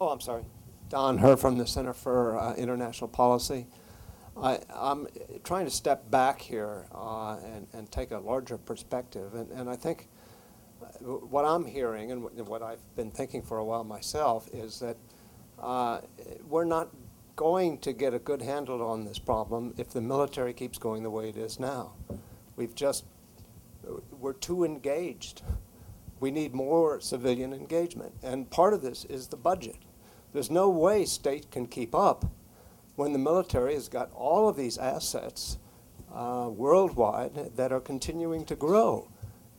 Oh, I'm sorry. Don Herr from the Center for uh, International Policy. I, am trying to step back here uh, and, and take a larger perspective. And, and I think uh, what I'm hearing and what I've been thinking for a while myself is that uh, we're not going to get a good handle on this problem if the military keeps going the way it is now. We've just, we're too engaged. We need more civilian engagement. And part of this is the budget. There's no way state can keep up when the military has got all of these assets uh, worldwide that are continuing to grow.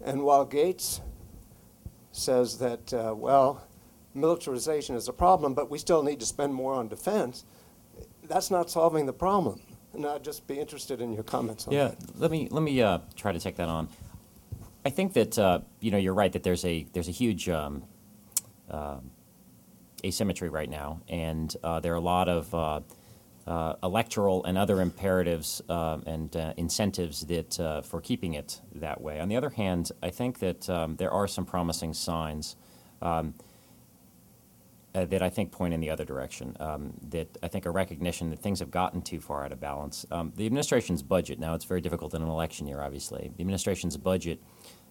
And while Gates says that, uh, well, militarization is a problem, but we still need to spend more on defense, that's not solving the problem. And I'd just be interested in your comments on yeah, that. Yeah, let me let me uh, try to take that on. I think that uh, you know you're right that there's a there's a huge um, uh, asymmetry right now, and uh, there are a lot of uh, uh, electoral and other imperatives and incentives that for keeping it that way. On the other hand, I think that um, there are some promising signs. Um, uh, that I think point in the other direction. Um, that I think a recognition that things have gotten too far out of balance. Um, the administration's budget, now it's very difficult in an election year, obviously. The administration's budget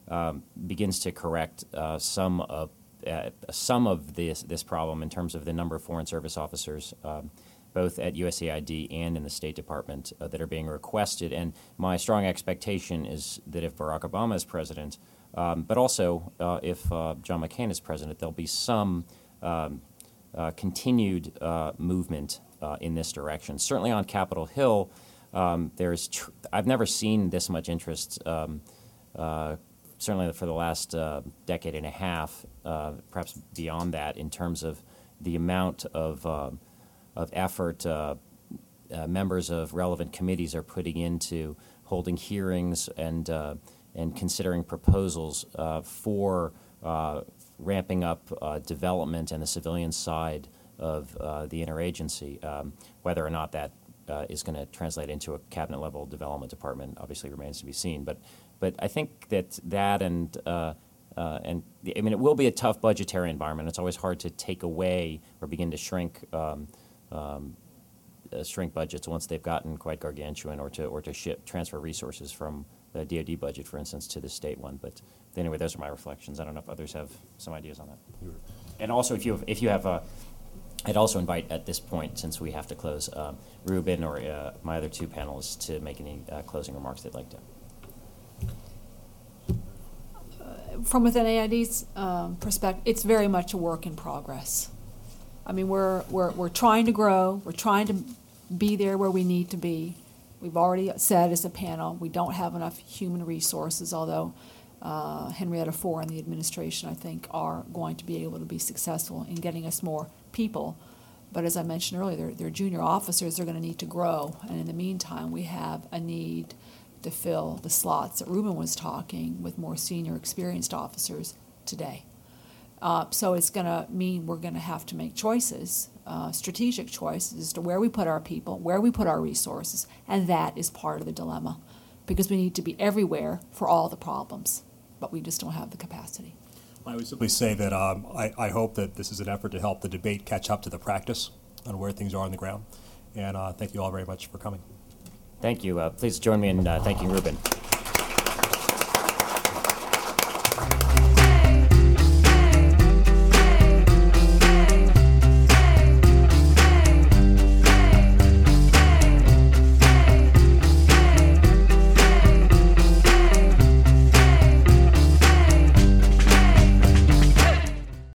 um, begins to correct uh, some of uh, some of this this problem in terms of the number of foreign service officers. Um, both at USAID and in the State Department uh, that are being requested. And my strong expectation is that if Barack Obama is president, um, but also uh, if uh, John McCain is president, there'll be some um, continued uh, movement uh, in this direction. Certainly on Capitol Hill, um, there's tr- I've never seen this much interest. Um, uh, certainly for the last uh, decade and a half, uh, perhaps beyond that, in terms of the amount of of effort members of relevant committees are putting into holding hearings and and considering proposals for ramping up uh, development and the civilian side of uh, the interagency. Um, whether or not that uh, is going to translate into a cabinet level development department obviously remains to be seen. But, but I think that that and uh, and I mean, it will be a tough budgetary environment. It's always hard to take away or begin to shrink um, um, uh, shrink budgets once they've gotten quite gargantuan, or to or to ship transfer resources from the DoD budget, for instance, to the state one. But anyway, those are my reflections. I don't know if others have some ideas on that. And also, if you have, if you have a I'd also invite at this point, since we have to close, um, Reuben or uh, my other two panelists to make any uh, closing remarks they'd like to. from within AID's um, perspective, it's very much a work in progress. I mean, we're, we're, we're trying to grow, we're trying to be there where we need to be. We've already said as a panel, we don't have enough human resources, although uh, Henrietta Fore and the administration, I think, are going to be able to be successful in getting us more people. But as I mentioned earlier, they're, they're junior officers, they're going to need to grow. And in the meantime, we have a need to fill the slots that Reuben was talking with more senior experienced officers today. Uh, so it's going to mean we're going to have to make choices, uh, strategic choices as to where we put our people, where we put our resources, and that is part of the dilemma because we need to be everywhere for all the problems, but we just don't have the capacity. I would simply say that um, I, I hope that this is an effort to help the debate catch up to the practice on where things are on the ground. And uh, thank you all very much for coming. Thank you. Uh, please join me in uh, thanking Reuben.